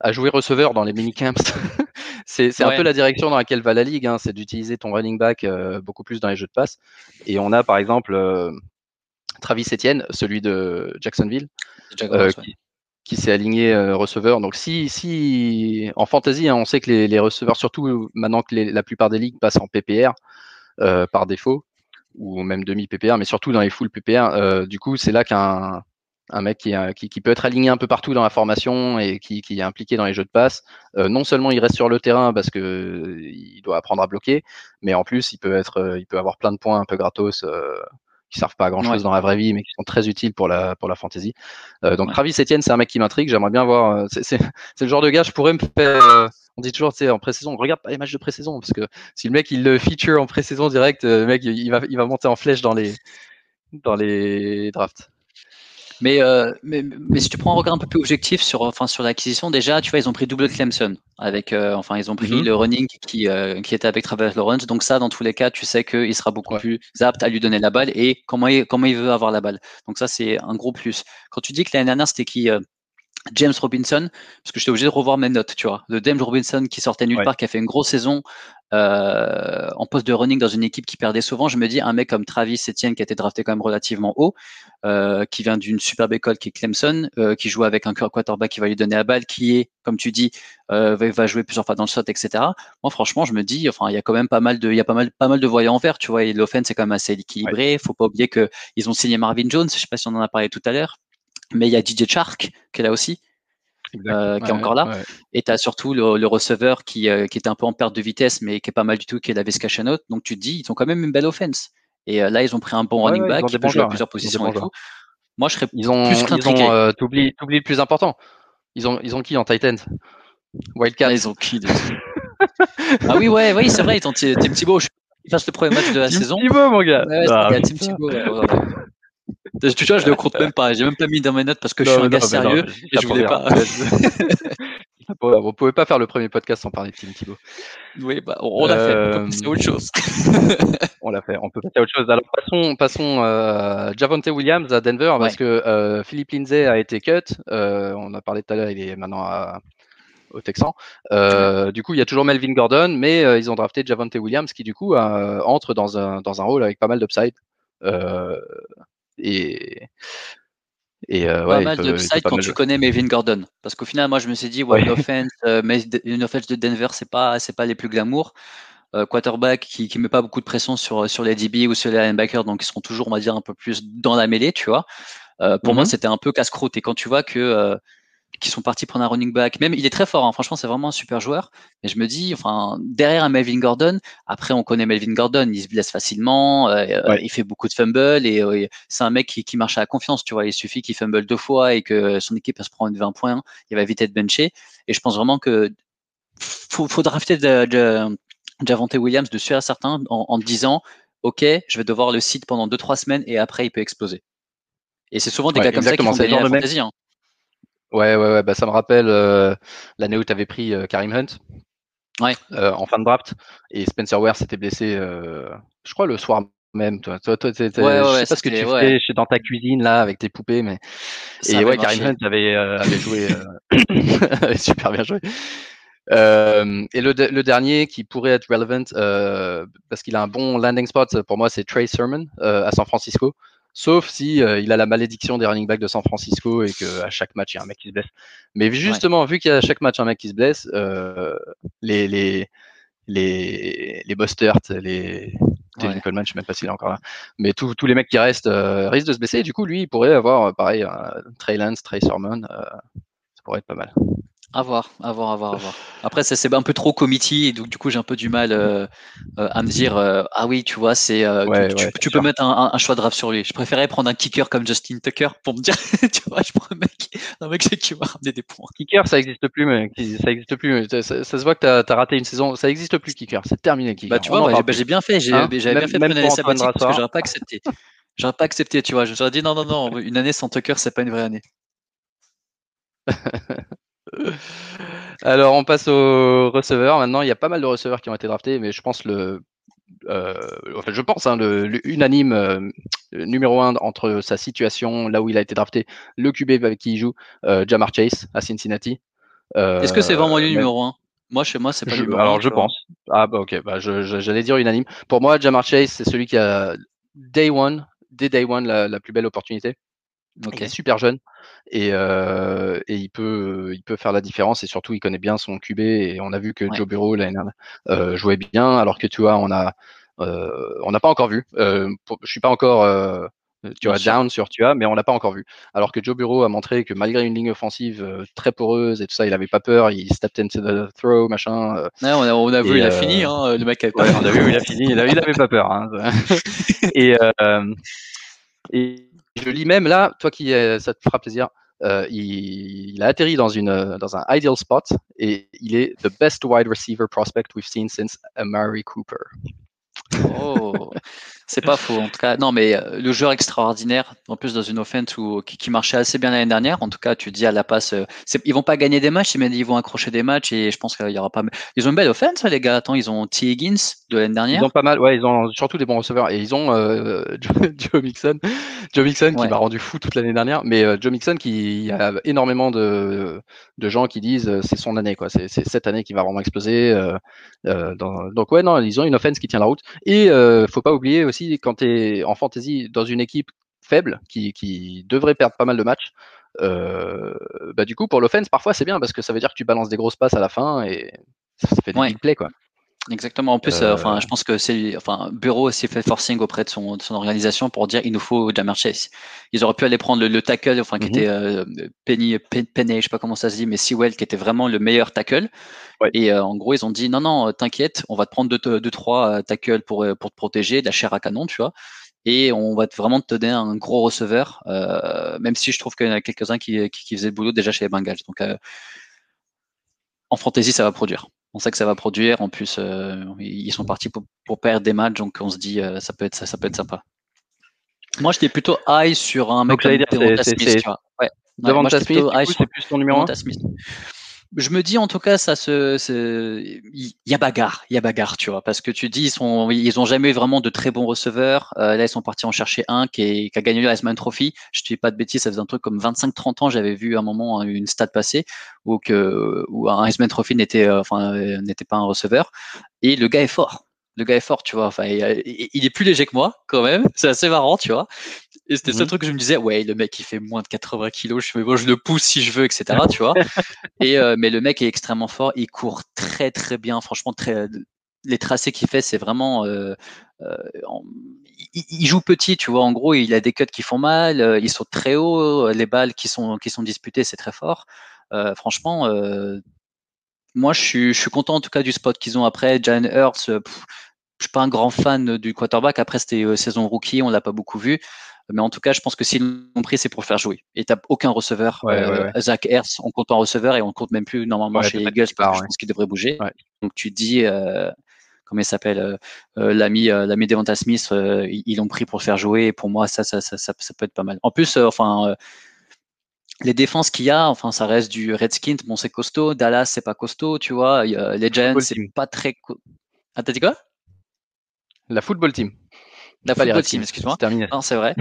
à, jouer receveur dans les mini-camps. c'est un peu la direction dans laquelle va la ligue, hein, c'est d'utiliser ton running back beaucoup plus dans les jeux de passe. Et on a par exemple Travis Etienne, celui de Jacksonville, qui s'est aligné euh, receveur. Donc si, si en fantasy, hein, on sait que les, receveurs, surtout maintenant que la plupart des ligues passent en PPR euh, par défaut, ou même demi PPR, mais surtout dans les full PPR, euh, du coup c'est là qu'un un mec qui, qui, peut être aligné un peu partout dans la formation et qui, qui est impliqué dans les jeux de passe, non seulement il reste sur le terrain parce que il doit apprendre à bloquer, mais en plus il peut être, il peut avoir plein de points un peu gratos qui servent pas à grand chose dans la vraie vie, mais qui sont très utiles pour la pour la fantasy. Euh, donc Travis Etienne, c'est un mec qui m'intrigue. J'aimerais bien voir. Euh, c'est le genre de gars, je pourrais me faire. Euh, on dit toujours, tu sais, en pré-saison, regarde pas les matchs de pré-saison parce que si le mec il le feature en pré-saison direct, le mec il va il va monter en flèche dans les dans les drafts. Euh, mais, mais, si tu prends un regard un peu plus objectif sur, enfin, sur l'acquisition, déjà, tu vois, ils ont pris double Clemson. Avec, euh, enfin, ils ont pris mhm. le running qui, euh, qui était avec Travis Lawrence. Donc, ça, dans tous les cas, tu sais qu'il sera beaucoup plus apte à lui donner la balle et comment il, comment il veut avoir la balle. Donc, ça, c'est un gros plus. Quand tu dis que l'année dernière, c'était qui James Robinson, parce que j'étais obligé de revoir mes notes, tu vois. De James Robinson qui sortait nulle part, qui a fait une grosse saison. Euh, en poste de running dans une équipe qui perdait souvent, je me dis un mec comme Travis Etienne qui a été drafté quand même relativement haut, euh, qui vient d'une superbe école qui est Clemson, euh, qui joue avec un quarterback qui va lui donner la balle, qui est, comme tu dis, va jouer plusieurs fois dans le shot, etc. Moi, franchement, je me dis, enfin, il y a quand même pas mal de, il y a pas mal, pas mal de voyants en vert, tu vois, et l'offense est quand même assez équilibré. Faut pas oublier que ils ont signé Marvin Jones, je sais pas si on en a parlé tout à l'heure, mais il y a DJ Chark qui est là aussi. Euh, qui est encore là. Et tu as surtout le, receveur qui, euh, qui était un peu en perte de vitesse, mais qui est pas mal du tout, qui est la Vescachanote. Donc tu te dis, ils ont quand même une belle offense. Et euh, là, ils ont pris un bon running back qui peut jouer à plusieurs positions et tout. Moi, je serais ils ont, plus ils ont, t'oublies, le plus important. Ils ont, ils ont qui en Titans? Wildcat. Ah, ils ont qui Ah oui, ouais, oui, c'est vrai, ils ont Tim Thibault. Je fasse le premier match de la saison. Tim Thibault, mon gars. Ouais, ah, Tim Thibault. Tu vois, je le compte même pas. J'ai même pas mis dans mes notes parce que je suis un gars sérieux et je voulais pas. On pouvait pas faire le premier podcast sans parler de Tim Thibault. Oui, bah, on l'a fait. Peut autre chose. on l'a fait. On peut passer à autre chose. Alors passons, passons euh, Javonte Williams à Denver parce que euh, Philippe Lindsay a été cut. Euh, on a parlé tout à l'heure. Il est maintenant au Texan. du coup, il y a toujours Melvin Gordon, mais ils ont drafté Javonte Williams qui du coup entre dans un dans un rôle avec pas mal d'upside. Et, et euh, pas mal d'upside quand tu connais Melvin Gordon. Parce qu'au final, moi, je me suis dit, ouais, une, offense, euh, mais une offense de Denver, c'est pas, c'est pas les plus glamour. Euh, quarterback qui, qui met pas beaucoup de pression sur, sur les DB ou sur les linebackers, donc ils seront toujours, on va dire, un peu plus dans la mêlée, tu vois. pour moi, mm-hmm. c'était un peu casse-croûte. Et quand tu vois que qui sont partis prendre un running back. Même, il est très fort, hein. franchement, c'est vraiment un super joueur. Mais je me dis, enfin, derrière un Melvin Gordon, après, on connaît Melvin Gordon, il se blesse facilement, euh, euh, il fait beaucoup de fumbles et euh, c'est un mec qui, qui, marche à la confiance, tu vois. Il suffit qu'il fumble deux fois et que son équipe se prendre 20 points, il va vite être benché. Et je pense vraiment que faut, faut drafter de, de, Javante Williams de sûr à certain en, en disant, OK, je vais devoir le site pendant 2-3 semaines et après, il peut exploser. Et c'est souvent des gars comme ça qui font gagner la fantasy. Hein. Ouais, ouais, ouais, bah, ça me rappelle euh, l'année où tu avais pris euh, Karim Hunt ouais. Euh, en fin de draft et Spencer Ware s'était blessé, je crois, le soir même. Toi, toi, toi ouais, je sais pas ce que tu fais dans ta cuisine là avec tes poupées, mais et ouais, Karim Hunt avait, avait joué super bien joué. et le, le, dernier qui pourrait être relevant parce qu'il a un bon landing spot pour moi, c'est Trey Sermon à San Francisco. Sauf si euh, il a la malédiction des running backs de San Francisco et qu'à chaque match il y a un mec qui se blesse. Mais justement, vu qu'il y a à chaque match un mec qui se blesse, euh, les les les les Bostert, les Tony Coleman, je sais même pas s'il est encore là, mais tous les mecs qui restent euh, risquent de se blesser. Et du coup, lui, il pourrait avoir pareil un Trey Lance, Trey Sermon, ça pourrait être pas mal. À voir, à voir, à voir, à voir. Après, c'est un peu trop committee, et donc du coup, j'ai un peu du mal euh, euh, à me dire, euh, ah oui, tu vois, c'est, tu, peux mettre un, choix de draft sur lui. Je préférais prendre un kicker comme Justin Tucker pour me dire, tu vois, je prends un mec, un mec qui va ramener des points. Kicker, ça existe plus, mais ça existe plus. Ça, se voit que tu as, raté une saison. Ça existe plus, kicker. C'est terminé, kicker. Bah, tu vois, bah, j'ai bien fait. J'ai hein bien fait une année sabbatique parce que j'aurais pas accepté. J'aurais pas accepté, tu vois. J'aurais dit non, non, non, une année sans Tucker, c'est pas une vraie année. Alors, on passe aux receveurs. Maintenant, il y a pas mal de receveurs qui ont été draftés, mais je pense le. Euh, je pense, hein, le, unanime euh, numéro un entre sa situation, là où il a été drafté, le QB avec qui il joue, euh, Jamar Chase à Cincinnati. Est-ce que c'est vraiment le numéro un? Moi, chez moi, c'est pas le numéro Alors, je pense. Ah, bah, ok. Bah, j'allais dire unanime. Pour moi, Jamar Chase, c'est celui qui a day one, dès day one, la, plus belle opportunité. Il est super jeune et, euh, et, il, peut, il peut faire la différence et surtout il connaît bien son QB et on a vu que Joe Bureau euh, jouait bien alors que tu vois on a euh, on n'a pas encore vu. Euh, je suis pas encore tu vois down sur tu as mais on l'a pas encore vu. Alors que Joe Bureau a montré que malgré une ligne offensive euh, très poreuse et tout ça il avait pas peur, il stepped into the throw machin. Ouais, on, a, on a vu il a fini hein, le mec avait pas on a vu il a fini il, avait, il avait pas peur. Hein. et et je lis même là, toi qui ça te fera plaisir, euh, il, a atterri dans, une, dans un ideal spot et il est the best wide receiver prospect we've seen since Amari Cooper. Oh, C'est pas faux. En tout cas, non, mais euh, le joueur extraordinaire, en plus dans une offense où, qui, marchait assez bien l'année dernière. En tout cas, tu dis à la passe, euh, ils vont pas gagner des matchs, mais ils vont accrocher des matchs et je pense qu'il y aura pas. Ils ont une belle offense, hein, les gars. Attends, ils ont T. Higgins de l'année dernière. Ils ont pas mal, ouais, ils ont surtout des bons receveurs et ils ont euh, Joe Mixon, Joe Mixon qui m'a rendu fou toute l'année dernière, mais Joe Mixon qui a énormément de, de gens qui disent c'est son année, quoi. C'est cette année qui va vraiment exploser. Dans, donc ouais, non, ils ont une offense qui tient la route et faut pas oublier aussi quand tu es en fantasy dans une équipe faible qui, qui devrait perdre pas mal de matchs, euh, bah du coup pour l'offense parfois c'est bien parce que ça veut dire que tu balances des grosses passes à la fin et ça fait des ouais. big plays quoi. Exactement. En plus, euh, enfin, je pense que c'est, enfin, Bureau aussi fait forcing auprès de son, de son organisation pour dire il nous faut Jammer Chase. Ils auraient pu aller prendre le, le tackle, enfin, qui mm-hmm. était euh, Penny, Penny, je sais pas comment ça se dit, mais Sewell qui était vraiment le meilleur tackle. Ouais. Et euh, en gros, ils ont dit non, non, t'inquiète, on va te prendre deux, deux trois tackles pour pour te protéger, de la chair à canon, tu vois. Et on va vraiment te donner un gros receveur, même si je trouve qu'il y en a quelques-uns qui, qui, qui, faisaient le boulot déjà chez les Bengals. Donc, en fantasy, ça va produire on sait que ça va produire. En plus, euh, ils sont partis pour, pour, perdre des matchs, donc on se dit euh, ça peut être ça, ça peut être sympa. Moi, j'étais plutôt high sur un mec comme Devonta Smith. Tu vois. Ouais. Devonta Smith, c'est plus ton numéro 1 Smith je me dis en tout cas ça il y a bagarre il y a bagarre tu vois parce que tu dis ils ils ont jamais eu vraiment de très bons receveurs euh, là ils sont partis en chercher un qui, a gagné le Heisman Trophy je te dis pas de bêtises ça faisait un truc comme 25 30 ans j'avais vu un moment une stat passée où que un Heisman Trophy n'était euh, enfin n'était pas un receveur et le gars est fort le gars est fort, tu vois. Enfin, il, est plus léger que moi, quand même. C'est assez marrant, tu vois. Et c'était ce mhm. truc que je me disais, ouais, le mec, il fait moins de 80 kilos. Je, bon, je le pousse si je veux, etc., tu vois. Et, euh, mais le mec est extrêmement fort. Il court très, très bien. Franchement, très, les tracés qu'il fait, c'est vraiment. Euh, euh, il, joue petit, tu vois. En gros, il a des cuts qui font mal. Euh, ils sont très haut. Les balles qui sont, qui sont disputées, c'est très fort. Euh, franchement, moi, je suis, je suis content en tout cas du spot qu'ils ont après. Jalen Hurts, je suis pas un grand fan du quarterback. Après, c'était saison rookie, on l'a pas beaucoup vu. Mais en tout cas, je pense que s'ils l'ont pris, c'est pour le faire jouer. Et tu aucun receveur. Euh, Zach Hertz, on compte en receveur et on compte même plus normalement chez les Eagles parce que je pense qu'il devrait bouger. Donc tu dis, euh, comment il s'appelle, euh, l'ami l'ami Devonta Smith, ils l'ont pris pour le faire jouer. Et pour moi, ça, ça, ça, ça, peut être pas mal. En plus, enfin les défenses qu'il y a, enfin, ça reste du Redskins, bon, c'est costaud. Dallas, c'est pas costaud, tu vois. les Giants, c'est pas très. Ah, t'as dit quoi? La football team. Football team, excuse-moi. C'est vrai.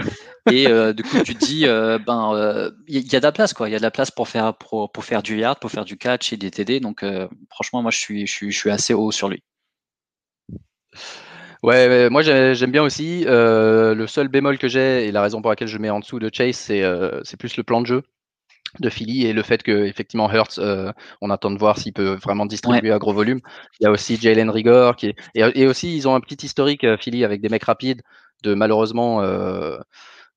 Et euh, du coup, tu te dis, euh, ben, il euh, y, a de la place, quoi. Il y a de la place pour faire pour, pour, faire du yard, pour faire du catch et des TD. Donc, franchement, moi, je suis, je suis, je suis assez haut sur lui. Ouais, moi j'aime bien aussi. le seul bémol que j'ai et la raison pour laquelle je mets en dessous de Chase, c'est plus le plan de jeu de Philly et le fait que effectivement Hurts, euh, on attend de voir s'il peut vraiment distribuer à gros volume. Il y a aussi Jalen Rigor qui est, et, aussi ils ont un petit historique euh, Philly avec des mecs rapides de malheureusement euh,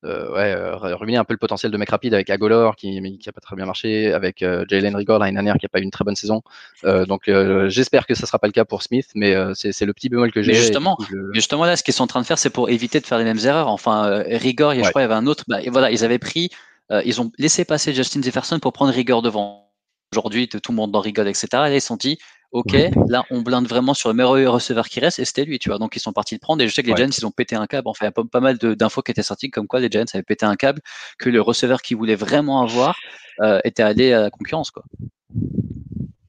euh ouais, ruiner un peu le potentiel de mecs rapides avec Agolor qui qui a pas très bien marché, avec Jalen Rigor l'année dernière qui a pas eu une très bonne saison. donc j'espère que ça sera pas le cas pour Smith, mais c'est le petit bémol que j'ai. Justement, justement là, ce qu'ils sont en train de faire, c'est pour éviter de faire les mêmes erreurs. Enfin, Rigor, je crois, il y avait un autre. Bah, et voilà, ils avaient pris euh, ils ont laissé passer Justin Jefferson pour prendre rigueur devant. Aujourd'hui, tout le monde dans rigole, etc. Et ils sont dit, OK, là, on blinde vraiment sur le meilleur receveur qui reste, et c'était lui, tu vois. Donc, ils sont partis le prendre, et je sais que les Giants, ils ont pété un câble. Enfin, il y a pas, mal d'infos qui étaient sorties, comme quoi les Giants avaient pété un câble, que le receveur qu'ils voulaient vraiment avoir euh, était allé à la concurrence, quoi.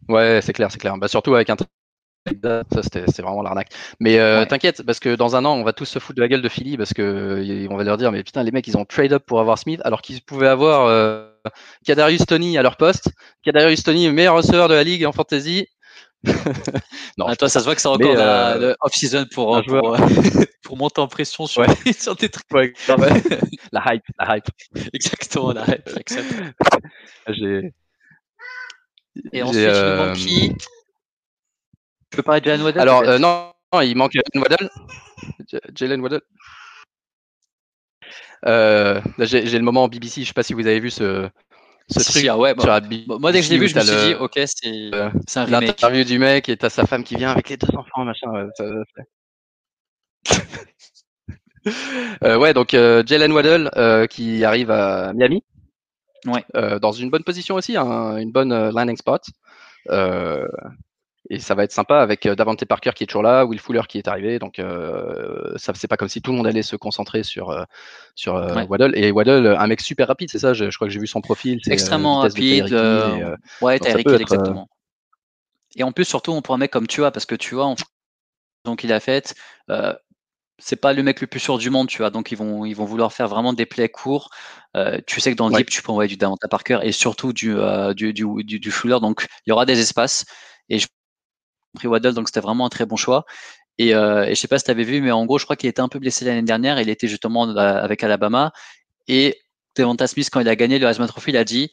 Ouais, c'est clair, c'est clair. Bah, surtout avec un ça, c'est vraiment l'arnaque. Mais euh, t'inquiète, parce que dans un an, on va tous se foutre de la gueule de Philly, parce que on va leur dire, mais putain, les mecs, ils ont trade up pour avoir Smith, alors qu'ils pouvaient avoir euh, Kadarius Tony à leur poste. Kadarius Tony, meilleur receveur de la ligue en fantasy. non, ah, toi, ça se voit que c'est encore euh, off-season pour, pour, pour, monter en pression sur, sur tes trucs. la hype, la hype. Exactement, la hype. J'ai. Et ensuite, euh... qui tu peux parler de Jalen Waddell Alors, euh, non, non, il manque Jalen Waddell. Jalen Waddell. Euh, j'ai le moment BBC, je ne sais pas si vous avez vu ce, ce si, truc. Ah ouais, bah, moi, dès que je l'ai vu, je me suis dit, ok, euh, c'est un remake. L'interview du mec et t'as sa femme qui vient avec les deux enfants, machin. euh, ouais, donc Jalen Waddell qui arrive à Miami. Ouais. dans une bonne position aussi, hein, une bonne landing spot. Et ça va être sympa avec Davante Parker qui est toujours là, Will Fuller qui est arrivé. Donc, ça c'est pas comme si tout le monde allait se concentrer sur, sur Waddle. Et Waddle, un mec super rapide, c'est ça je, crois que j'ai vu son profil. Extrêmement rapide. ouais, Tyreek exactement. Et en plus, surtout, on prend un mec comme tu vois, parce que tu vois, donc il a fait, c'est pas le mec le plus sûr du monde, tu vois. Donc ils vont, ils vont vouloir faire vraiment des plays courts. Euh, tu sais que dans le deep, tu peux envoyer du Davanta Parker et surtout du, euh, du, du, du, Fuller. Donc il y aura des espaces. Et je pris Waddle, donc c'était vraiment un très bon choix. Et, euh, et je sais pas si tu avais vu, mais en gros, je crois qu'il était un peu blessé l'année dernière. Il était justement avec Alabama. Et Devonta Smith, quand il a gagné le Heisman Trophy, il a dit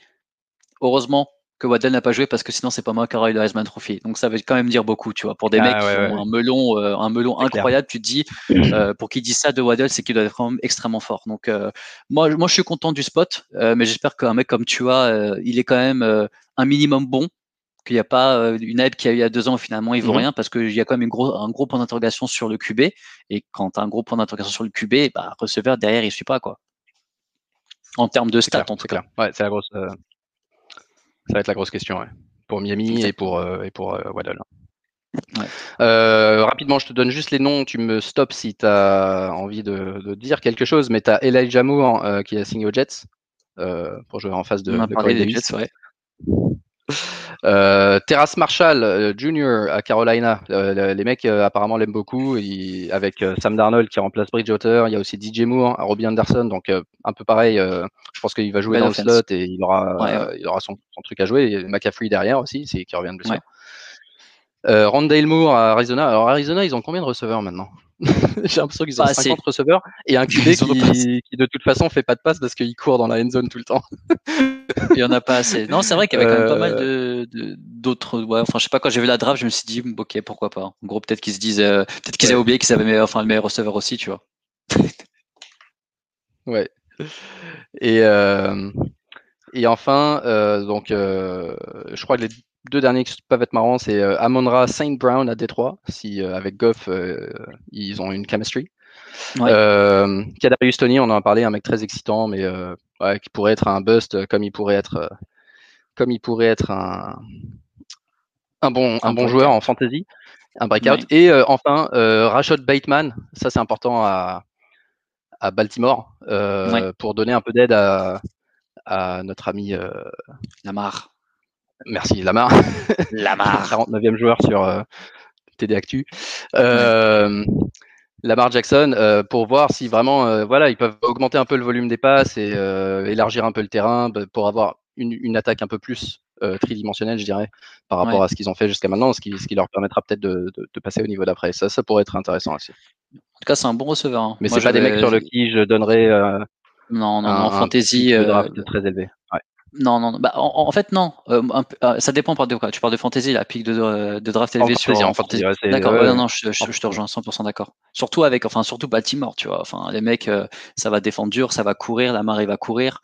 heureusement que Waddell n'a pas joué parce que sinon c'est pas moi qui aurai le Heisman Trophy. Donc ça veut quand même dire beaucoup, tu vois. Pour des ah mecs qui ont un melon, euh, un melon incroyable, tu te dis euh, pour qui dit ça de Waddell, c'est qu'il doit être quand même extrêmement fort. Donc euh, moi, moi je suis content du spot, mais j'espère qu'un mec comme tu as, il est quand même un minimum bon. Qu'il n'y a pas une aide qui a eu il y a deux ans, finalement, il vaut mhm. rien parce qu'il y a quand même une gros, un gros point d'interrogation sur le QB. Et quand tu as un gros point d'interrogation sur le QB, bah, receveur derrière, il ne suit pas. quoi. En termes de stats, en tout cas. Ouais, c'est la grosse, ça va être la grosse question pour Miami et pour, euh, et pour euh, Waddle. Euh, rapidement, je te donne juste les noms. Tu me stops si tu as envie de, dire quelque chose. Mais tu as Elijah Moore qui a signé aux Jets pour jouer en face de, On a parlé des Jets, ouais. Euh, Terrace Marshall euh, Jr. à Carolina, euh, les mecs apparemment l'aiment beaucoup. avec Sam Darnold qui remplace Bridgewater, il y a aussi DJ Moore, Robbie Anderson, donc un peu pareil. je pense qu'il va jouer dans le slot et il aura, il aura son, truc à jouer. McCaffrey derrière aussi, c'est qui revient de blessure. Ouais. Rondale Moore à Arizona. Alors Arizona, ils ont combien de receveurs maintenant? J'ai l'impression qu'ils ont 50 receveurs et un QB qui, qui, de toute façon fait pas de passe parce qu'il court dans la end zone tout le temps. Il y en a pas assez. Non, c'est vrai qu'il y avait quand même pas mal de d'autres. ouais, enfin, je sais pas quand j'ai vu la draft, je me suis dit ok, pourquoi pas. En gros, peut-être qu'ils se disent, euh, peut-être qu'ils avaient oublié qu'ils avaient enfin le meilleur receveur aussi, tu vois. ouais. Et euh, et enfin, euh, donc, je crois que les deux derniers qui peuvent être marrants, c'est Amonra Saint Brown à Détroit, si avec Goff ils ont une chemistry. Ouais. Euh, Kadarius Tony, on en a parlé, un mec très excitant, mais qui pourrait être un bust euh, comme il pourrait être, euh, comme il pourrait être un, un bon, un, bon joueur en fantasy, un breakout. Et euh, enfin, Rashad Bateman, ça c'est important à, à Baltimore pour donner un peu d'aide à, à, notre ami Lamar. Merci Lamar. Lamar. 49e joueur sur TD Actu. Lamar Jackson euh, pour voir si vraiment euh, voilà ils peuvent augmenter un peu le volume des passes et euh, élargir un peu le terrain bah, pour avoir une, une, attaque un peu plus tridimensionnelle je dirais par rapport à ce qu'ils ont fait jusqu'à maintenant ce qui, ce qui leur permettra peut-être de, de, de, passer au niveau d'après ça ça pourrait être intéressant aussi en tout cas c'est un bon receveur hein. mais c'est pas des mecs sur le qui je donnerais non non, non en fantasy très élevé. Non, non, bah, en, fait, non. Euh, euh, ça dépend par de quoi. Tu parles de fantasy, la pique de, de draft élevé sur en fantasy. d'accord, non, non, je, je, te rejoins 100% d'accord. Surtout avec, enfin, surtout Baltimore, tu vois. Enfin, les mecs, euh, ça va défendre dur, ça va courir, la marée va courir.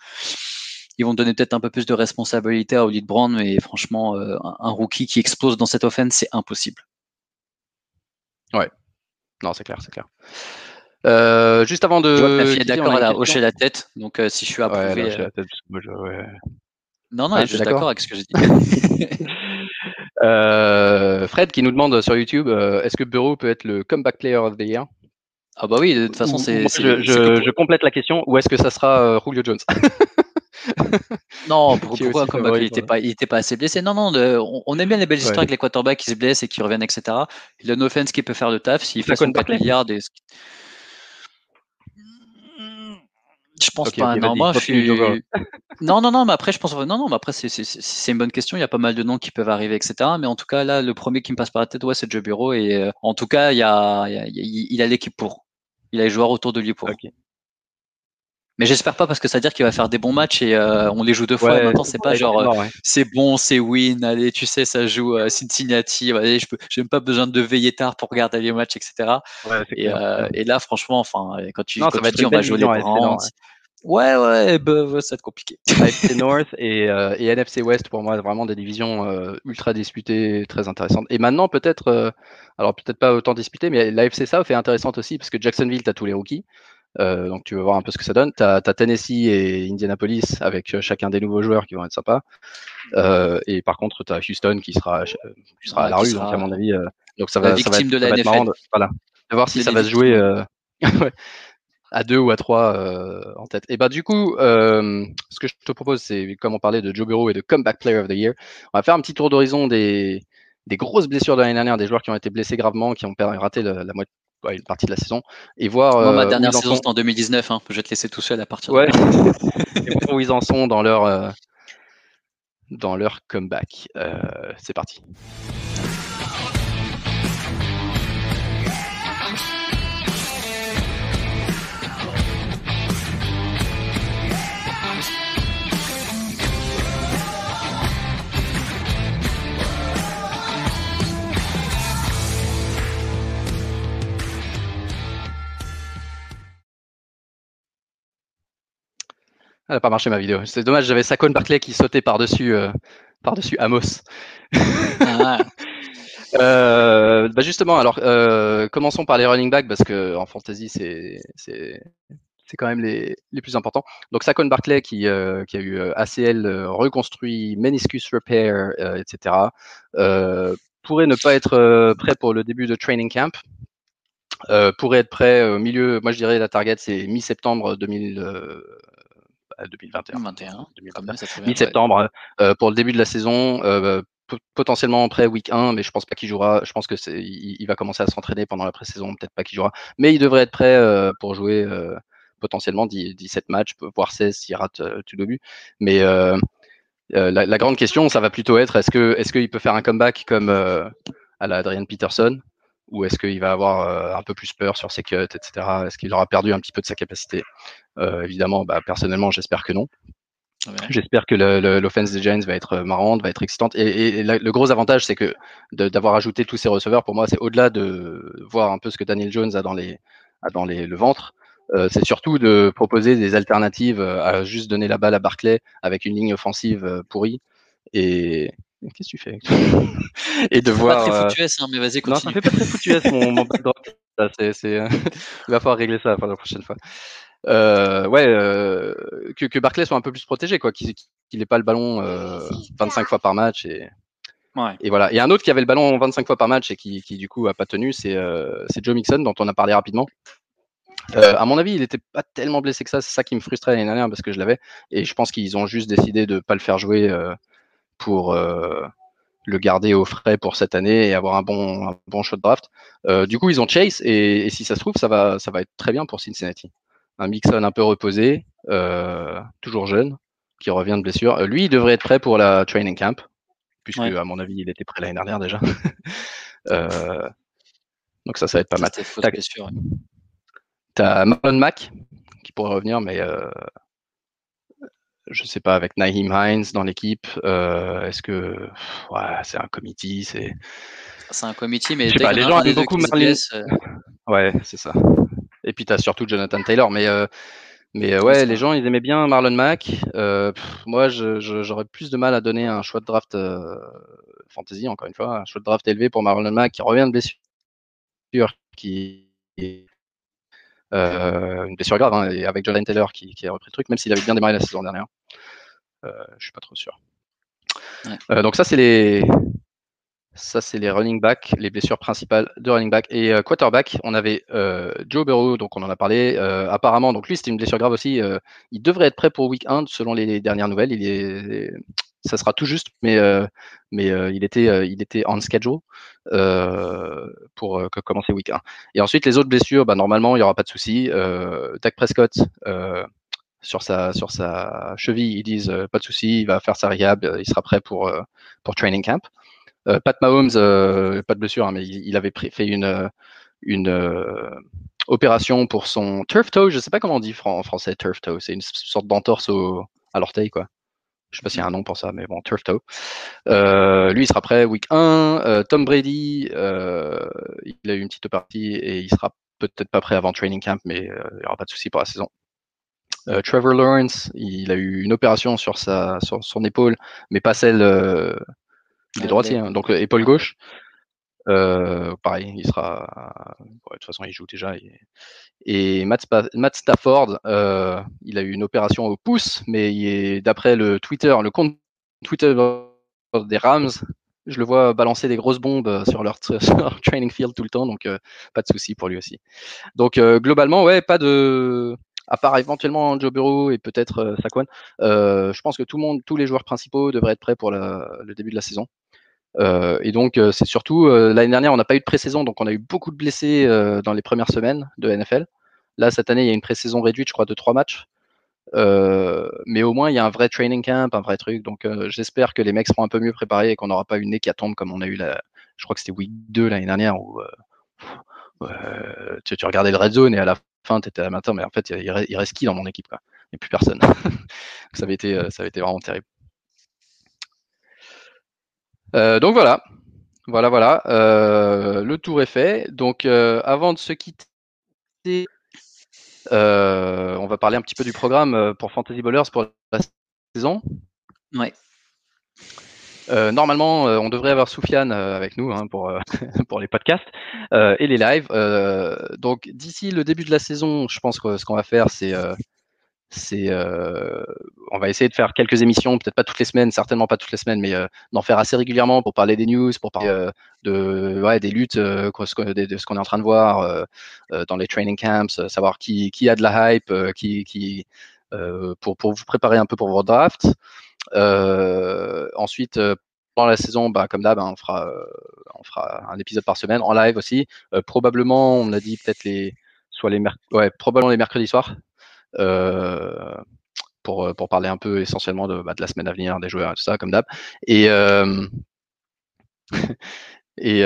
Ils vont donner peut-être un peu plus de responsabilité à Olivier Brown, mais franchement, un, rookie qui explose dans cette offense, c'est impossible. Ouais. Non, c'est clair, c'est clair. Euh, juste avant de. Je d'accord, elle a hoché la tête. Donc, euh, si je suis approuvé. Ouais, la tête moi, je, ouais. Non, non, ah, elle est juste d'accord avec ce que j'ai dit. euh, Fred qui nous demande sur YouTube euh, est-ce que Bureau peut être le comeback player of the year? Ah, bah oui, de toute façon, c'est. Je, je, je, complète la question ou est-ce que ça sera Julio Jones? Non, pourquoi comeback, il n'était pas, il était pas assez blessé. Non, non, on, aime bien les belles histoires avec les quarterbacks qui se blessent et qui reviennent, etc. Il a no offense qui peut faire le taf. S'il fait son 4 milliards, et... Je pense pas. Non, moi, je suis... non, non, non, mais après, je pense. Non, non, mais après, c'est une bonne question. Il y a pas mal de noms qui peuvent arriver, etc. Mais en tout cas, là, le premier qui me passe par la tête, ouais, c'est Joe Bureau. Et euh, en tout cas, il, y a, il, a l'équipe pour. Il a les joueurs autour de lui pour. Mais j'espère pas parce que ça veut dire qu'il va faire des bons matchs et euh, on les joue deux fois. Ouais, maintenant, c'est pas genre c'est bon, c'est win. Allez, tu sais, ça joue euh, Cincinnati. Allez, je peux, j'ai même pas besoin de veiller tard pour regarder les matchs, etc. et, euh, et, là, franchement, enfin, quand tu, quand tu dis on va jouer les Browns. Ouais, ouais, bah, bah, ça va être compliqué. AFC North et, euh, et, NFC West, pour moi, vraiment des divisions euh, ultra disputées, très intéressantes. Et maintenant, peut-être, euh, alors peut-être pas autant disputées, mais l'AFC South est intéressante aussi, parce que Jacksonville, tu as tous les rookies. Euh, donc tu veux voir un peu ce que ça donne. Tu as, Tennessee et Indianapolis avec chacun des nouveaux joueurs qui vont être sympas. et par contre, tu as Houston qui sera, qui sera à la rue, donc à mon avis. donc ça va, ça va être, de la NFL. Marrant voilà. De voir si ça va se jouer à deux ou à trois en tête. Et bah du coup, ce que je te propose, c'est comme on parlait de Joe Burrow et de Comeback Player of the Year, on va faire un petit tour d'horizon des, des grosses blessures de l'année dernière, des joueurs qui ont été blessés gravement, qui ont raté la, la moitié une partie de la saison et voir. Moi, ma dernière saison, c'était en 2019. Hein. Je vais te laisser tout seul à partir ouais. de où ils en sont dans leur, dans leur comeback. c'est parti. Elle n'a pas marché ma vidéo. C'est dommage, j'avais Saquon Barclay qui sautait par-dessus euh, par-dessus Amos. Ah. euh, bah justement, alors euh, commençons par les running backs parce que en fantasy c'est c'est c'est quand même les, les, plus importants. Donc Saquon Barclay qui, euh, qui a eu euh, ACL reconstruit, meniscus repair, etc. pourrait ne pas être prêt pour le début de training camp. pourrait être prêt au milieu, moi je dirais la target c'est mi-septembre 2000, 2021. 2021. Mi-septembre euh, pour le début de la saison. Euh, potentiellement prêt week 1, mais je pense pas qu'il jouera. Je pense que c'est, il, va commencer à s'entraîner pendant la pré-saison, peut-être pas qu'il jouera, mais il devrait être prêt euh, pour jouer potentiellement 17 matchs, voire 16 s'il rate tout début. Mais la, grande question, ça va plutôt être est-ce que est-ce qu'il peut faire un comeback comme à la Adrian Peterson? Ou est-ce qu'il va avoir un peu plus peur sur ses cuts, etc. Est-ce qu'il aura perdu un petit peu de sa capacité? Euh, évidemment, bah, personnellement, j'espère que non. J'espère que l'offense des Giants va être marrante, va être excitante. Et, le gros avantage, c'est que d'avoir ajouté tous ces receveurs, pour moi, c'est au-delà de voir un peu ce que Daniel Jones a dans, les, dans les, le ventre. Euh, c'est surtout de proposer des alternatives à juste donner la balle à Barclay avec une ligne offensive euh, pourrie. Et, Qu'est-ce que tu fais Et de voir. Pas très foutu hein, mais vas-y, continue. Non, ça fait pas très foutu mon, mon backdrop. Il va falloir régler ça la prochaine fois. Euh, ouais, euh, que, que Barclay soit un peu plus protégé, quoi, qu'il n'ait pas le ballon 25 euh, fois par match et, ouais. et voilà. Et un autre qui avait le ballon 25 fois par match et qui, qui du coup a pas tenu, c'est Joe Mixon dont on a parlé rapidement. à mon avis, il était pas tellement blessé que ça. C'est ça qui me frustrait l'année dernière parce que je l'avais. Et je pense qu'ils ont juste décidé de pas le faire jouer pour le garder au frais pour cette année et avoir un bon, un bon shot draft. du coup, ils ont Chase et, et, si ça se trouve, ça va, ça va être très bien pour Cincinnati un Mixon un peu reposé, euh, toujours jeune, qui revient de blessure. Euh, lui, il devrait être prêt pour la training camp, puisque à mon avis, il était prêt l'année dernière déjà. Euh, donc ça, ça va être pas mal. T'as Marlon Mack qui pourrait revenir, mais je sais pas, avec Naheem Hines dans l'équipe, est-ce que ouais, c'est un committee, c'est c'est un committee, mais pas, les gens aiment beaucoup Marlon. Ouais, c'est ça. Et puis, tu as surtout Jonathan Taylor. Mais, euh, mais euh, ouais, les gens, ils aimaient bien Marlon Mack. Euh, moi, j'aurais plus de mal à donner un choix de draft fantasy, encore une fois, un choix de draft élevé pour Marlon Mack qui revient de blessure, qui une blessure grave, hein, et avec Jonathan Taylor qui, qui, a repris le truc, même s'il avait bien démarré la saison dernière. je suis pas trop sûr. donc ça, c'est les, ça, c'est les running back, les blessures principales de running back. Et euh, quarterback, on avait euh, Joe Burrow, donc on en a parlé. Euh, apparemment, donc lui, c'était une blessure grave aussi. il devrait être prêt pour week 1 selon les, dernières nouvelles. Il est, ça sera tout juste, mais, mais il, était, il était on schedule pour commencer week 1. Et ensuite, les autres blessures, bah, normalement, il n'y aura pas de souci. Dak Prescott, sur sa, sur sa cheville, ils disent pas de souci, il va faire sa rehab, il sera prêt pour, pour training camp. Euh, Pat Mahomes, euh, pas de blessure, hein, mais il, avait fait une, une euh, opération pour son turf toe. Je ne sais pas comment on dit en français turf toe. C'est une sorte d'entorse à l'orteil, quoi. Je sais pas s'il y a un nom pour ça, mais bon, turf toe. lui, il sera prêt week 1. Tom Brady, il a eu une petite partie et il sera peut-être pas prêt avant training camp, mais il n'y aura pas de souci pour la saison. Trevor Lawrence, il a eu une opération sur, sa, sur son épaule, mais pas celle il est droitier, hein, donc euh, épaule gauche. Pareil, il sera. de toute façon, il joue déjà. Et, Matt, Stafford, il a eu une opération au pouce, mais d'après le Twitter, le compte Twitter des Rams, je le vois balancer des grosses bombes sur leur, training field tout le temps, donc pas de souci pour lui aussi. Donc globalement, ouais, pas de, à part éventuellement Joe Burrow et peut-être Saquon, je pense que tout le monde, tous les joueurs principaux devraient être prêts pour le début de la saison. Et donc c'est surtout l'année dernière, on n'a pas eu de pré-saison, donc on a eu beaucoup de blessés dans les premières semaines de NFL. Là cette année, il y a une pré-saison réduite, je crois, de trois matchs. Euh, mais au moins, il y a un vrai training camp, un vrai truc. Donc, euh, j'espère que les mecs seront un peu mieux préparés et qu'on n'aura pas une hécatombe comme on a eu la. Je crois que c'était week 2 l'année dernière où euh, tu, regardais le red zone et à la fin, tu étais à matin, mais en fait, il, reste qui dans mon équipe quoi? Il n'y a plus personne. ça, avait été, ça avait été vraiment terrible. Donc voilà. Voilà, voilà. le tour est fait. Donc, avant de se quitter, euh, on va parler un petit peu du programme euh, pour Fantasy Bowlers pour la saison. Ouais. Euh, normalement, on devrait avoir Soufiane avec nous hein, pour, pour les podcasts et les lives. donc, d'ici le début de la saison, je pense que ce qu'on va faire, c'est c'est euh, on va essayer de faire quelques émissions, peut-être pas toutes les semaines, certainement pas toutes les semaines, mais euh, d'en faire assez régulièrement pour parler des news, pour parler euh, de ouais, des luttes, de ce qu'on est en train de voir dans les training camps, savoir qui, qui a de la hype, qui, qui pour, pour vous préparer un peu pour vos drafts. ensuite, pendant la saison, bah, comme d'hab, hein, on fera on fera un épisode par semaine en live aussi. probablement, on a dit peut-être les soit les ouais, probablement les mercredis soirs pour, euh, pour parler un peu essentiellement de, bah, de la semaine à venir, des joueurs et tout ça, comme d'hab. Et, euh, et,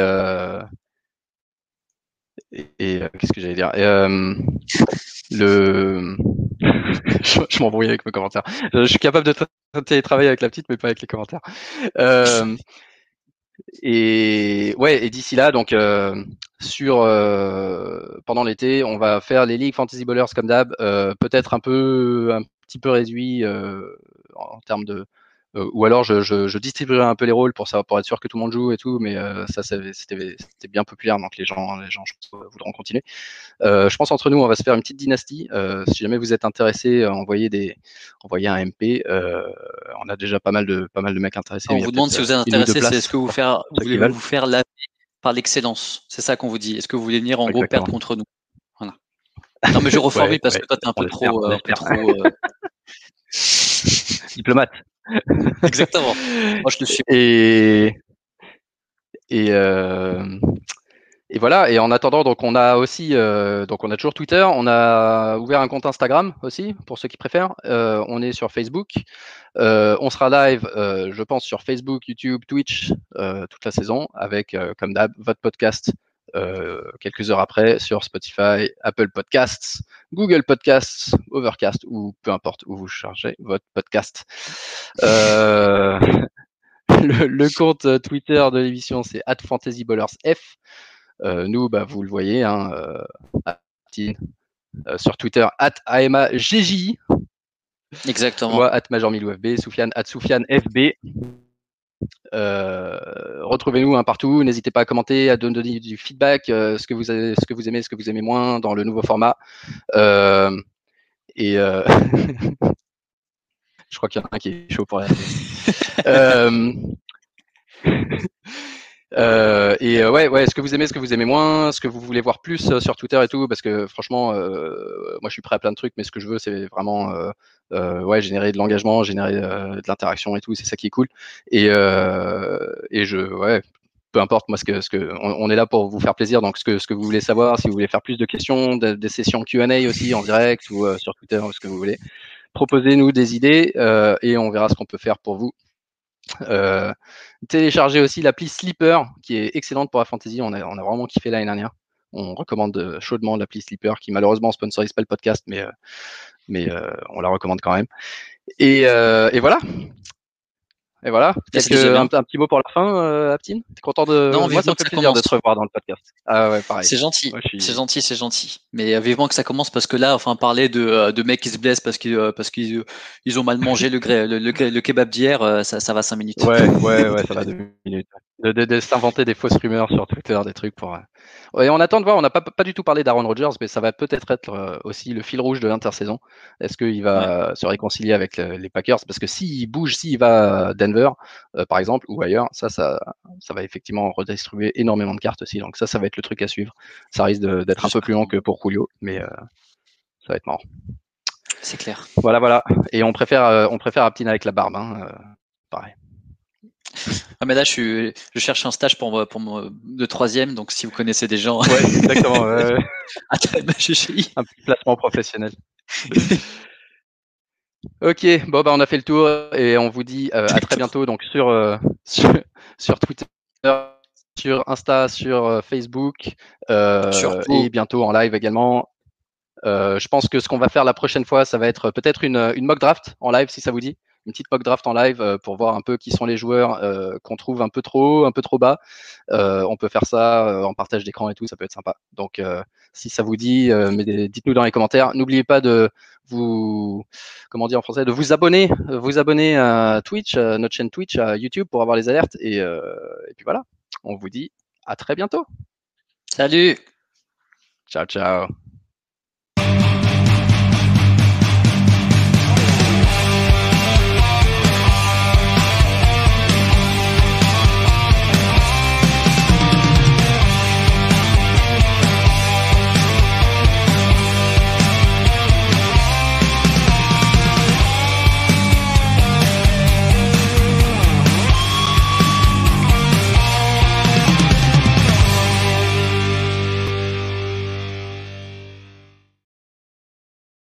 et, qu'est-ce que j'allais dire? Le je, je m'embrouille avec mes commentaires. Je, suis capable de télétravailler avec la petite, mais pas avec les commentaires. Euh, et ouais, et d'ici là, donc euh, sur euh, pendant l'été, on va faire les ligues fantasy bowlers comme d'hab, euh, peut-être un peu un petit peu réduit en, termes de ou alors je, je, je, distribuerai un peu les rôles pour ça, pour être sûr que tout le monde joue et tout, mais ça c'était bien populaire, donc les gens, les gens voudront continuer. je pense entre nous, on va se faire une petite dynastie. si jamais vous êtes intéressé, envoyez des, envoyez un MP. on a déjà pas mal de pas mal de mecs intéressés. On vous demande si vous êtes intéressé, c'est est-ce que vous faire, vous voulez vous faire laver par l'excellence C'est ça qu'on vous dit. Est-ce que vous voulez venir en gros perdre contre nous? Voilà. Non mais je reformule parce que toi t'es un peu trop, un peu trop diplomate. Exactement. Moi, je te suis. Et, et, euh, et voilà. Et en attendant, donc on a aussi, euh, donc on a toujours Twitter. On a ouvert un compte Instagram aussi pour ceux qui préfèrent. Euh, on est sur Facebook. on sera live, je pense, sur Facebook, YouTube, Twitch toute la saison avec, comme d'hab, votre podcast euh, quelques heures après sur Spotify, Apple Podcasts, Google Podcasts, Overcast ou peu importe où vous chargez votre podcast. Euh, le, compte Twitter de l'émission c'est @fantasybowlersf. Euh, nous, bah, vous le voyez, hein, sur Twitter @amagj. Exactement. Moi, at FB, Soufiane, at Soufiane FB. Euh, retrouvez-nous un partout. N'hésitez pas à commenter, à donner du feedback, euh, ce, que vous avez, ce que vous aimez, ce que vous aimez moins dans le nouveau format. Euh, et je crois qu'il y en a un qui est chaud pour la Euh, et ouais, ouais, ce que vous aimez, ce que vous aimez moins, ce que vous voulez voir plus sur Twitter et tout, parce que franchement, euh, moi je suis prêt à plein de trucs, mais ce que je veux, c'est vraiment euh, ouais, générer de l'engagement, générer de l'interaction et tout, c'est ça qui est cool. Et, et je, ouais, peu importe, moi, ce que, ce que, on, est là pour vous faire plaisir. Donc, ce que, ce que vous voulez savoir, si vous voulez faire plus de questions, des sessions Q&A aussi en direct ou sur Twitter, ce que vous voulez, proposez-nous des idées et on verra ce qu'on peut faire pour vous. Euh, téléchargez aussi l'appli Sleeper, qui est excellente pour la fantasy. On a, vraiment kiffé l'année dernière. On recommande chaudement l'appli Sleeper, qui malheureusement sponsorise pas le podcast, mais, mais on la recommande quand même. Et voilà. Et voilà. est un, petit mot pour la fin, euh, Aptine? T'es content de non, Moi, ça me fait plaisir de te revoir dans le podcast. Ah ouais, pareil. C'est gentil. C'est gentil, c'est gentil. Mais euh, vivement que ça commence parce que là, enfin, parler de, euh, de mecs qui se blessent parce qu'ils parce qu'ils ils ont mal mangé le, le, le, kebab d'hier, ça, ça va 5 minutes. Ouais, ouais, ouais, ça va 2 minutes. De, s'inventer des fausses rumeurs sur Twitter, des trucs pour. Euh, et on attend de voir. On n'a pas, pas du tout parlé d'Aaron Rodgers, mais ça va peut-être être, euh, aussi le fil rouge de l'intersaison. Est-ce qu'il va se réconcilier avec les Packers? Parce que s'il bouge, s'il va à Denver, euh, par exemple, ou ailleurs, ça, ça, ça va effectivement redistribuer énormément de cartes aussi. Donc ça, ça va être le truc à suivre. Ça risque d'être un peu plus long que pour Julio, mais ça va être marrant. C'est clair. Voilà, voilà. Et on préfère, on préfère Aptin avec la barbe. Hein, pareil. Ah mais là je, je cherche un stage pour, pour de troisième, donc si vous connaissez des gens. Ouais, exactement. un petit placement professionnel. ok, bon bah on a fait le tour et on vous dit euh, à très bientôt donc sur, euh, sur, Twitter, sur Insta, sur euh, Facebook et bientôt en live également. je pense que ce qu'on va faire la prochaine fois, ça va être peut-être une, une mock draft en live si ça vous dit une petite mock draft en live euh, pour voir un peu qui sont les joueurs euh, qu'on trouve un peu trop haut, un peu trop bas. Euh, on peut faire ça en partage d'écran et tout, ça peut être sympa. Donc, si ça vous dit, dites-nous dans les commentaires. N'oubliez pas de vous, comment dire en français, de vous abonner, vous abonner à Twitch, à notre chaîne Twitch, à YouTube pour avoir les alertes. Et, et puis voilà, on vous dit à très bientôt. Salut. Ciao, ciao.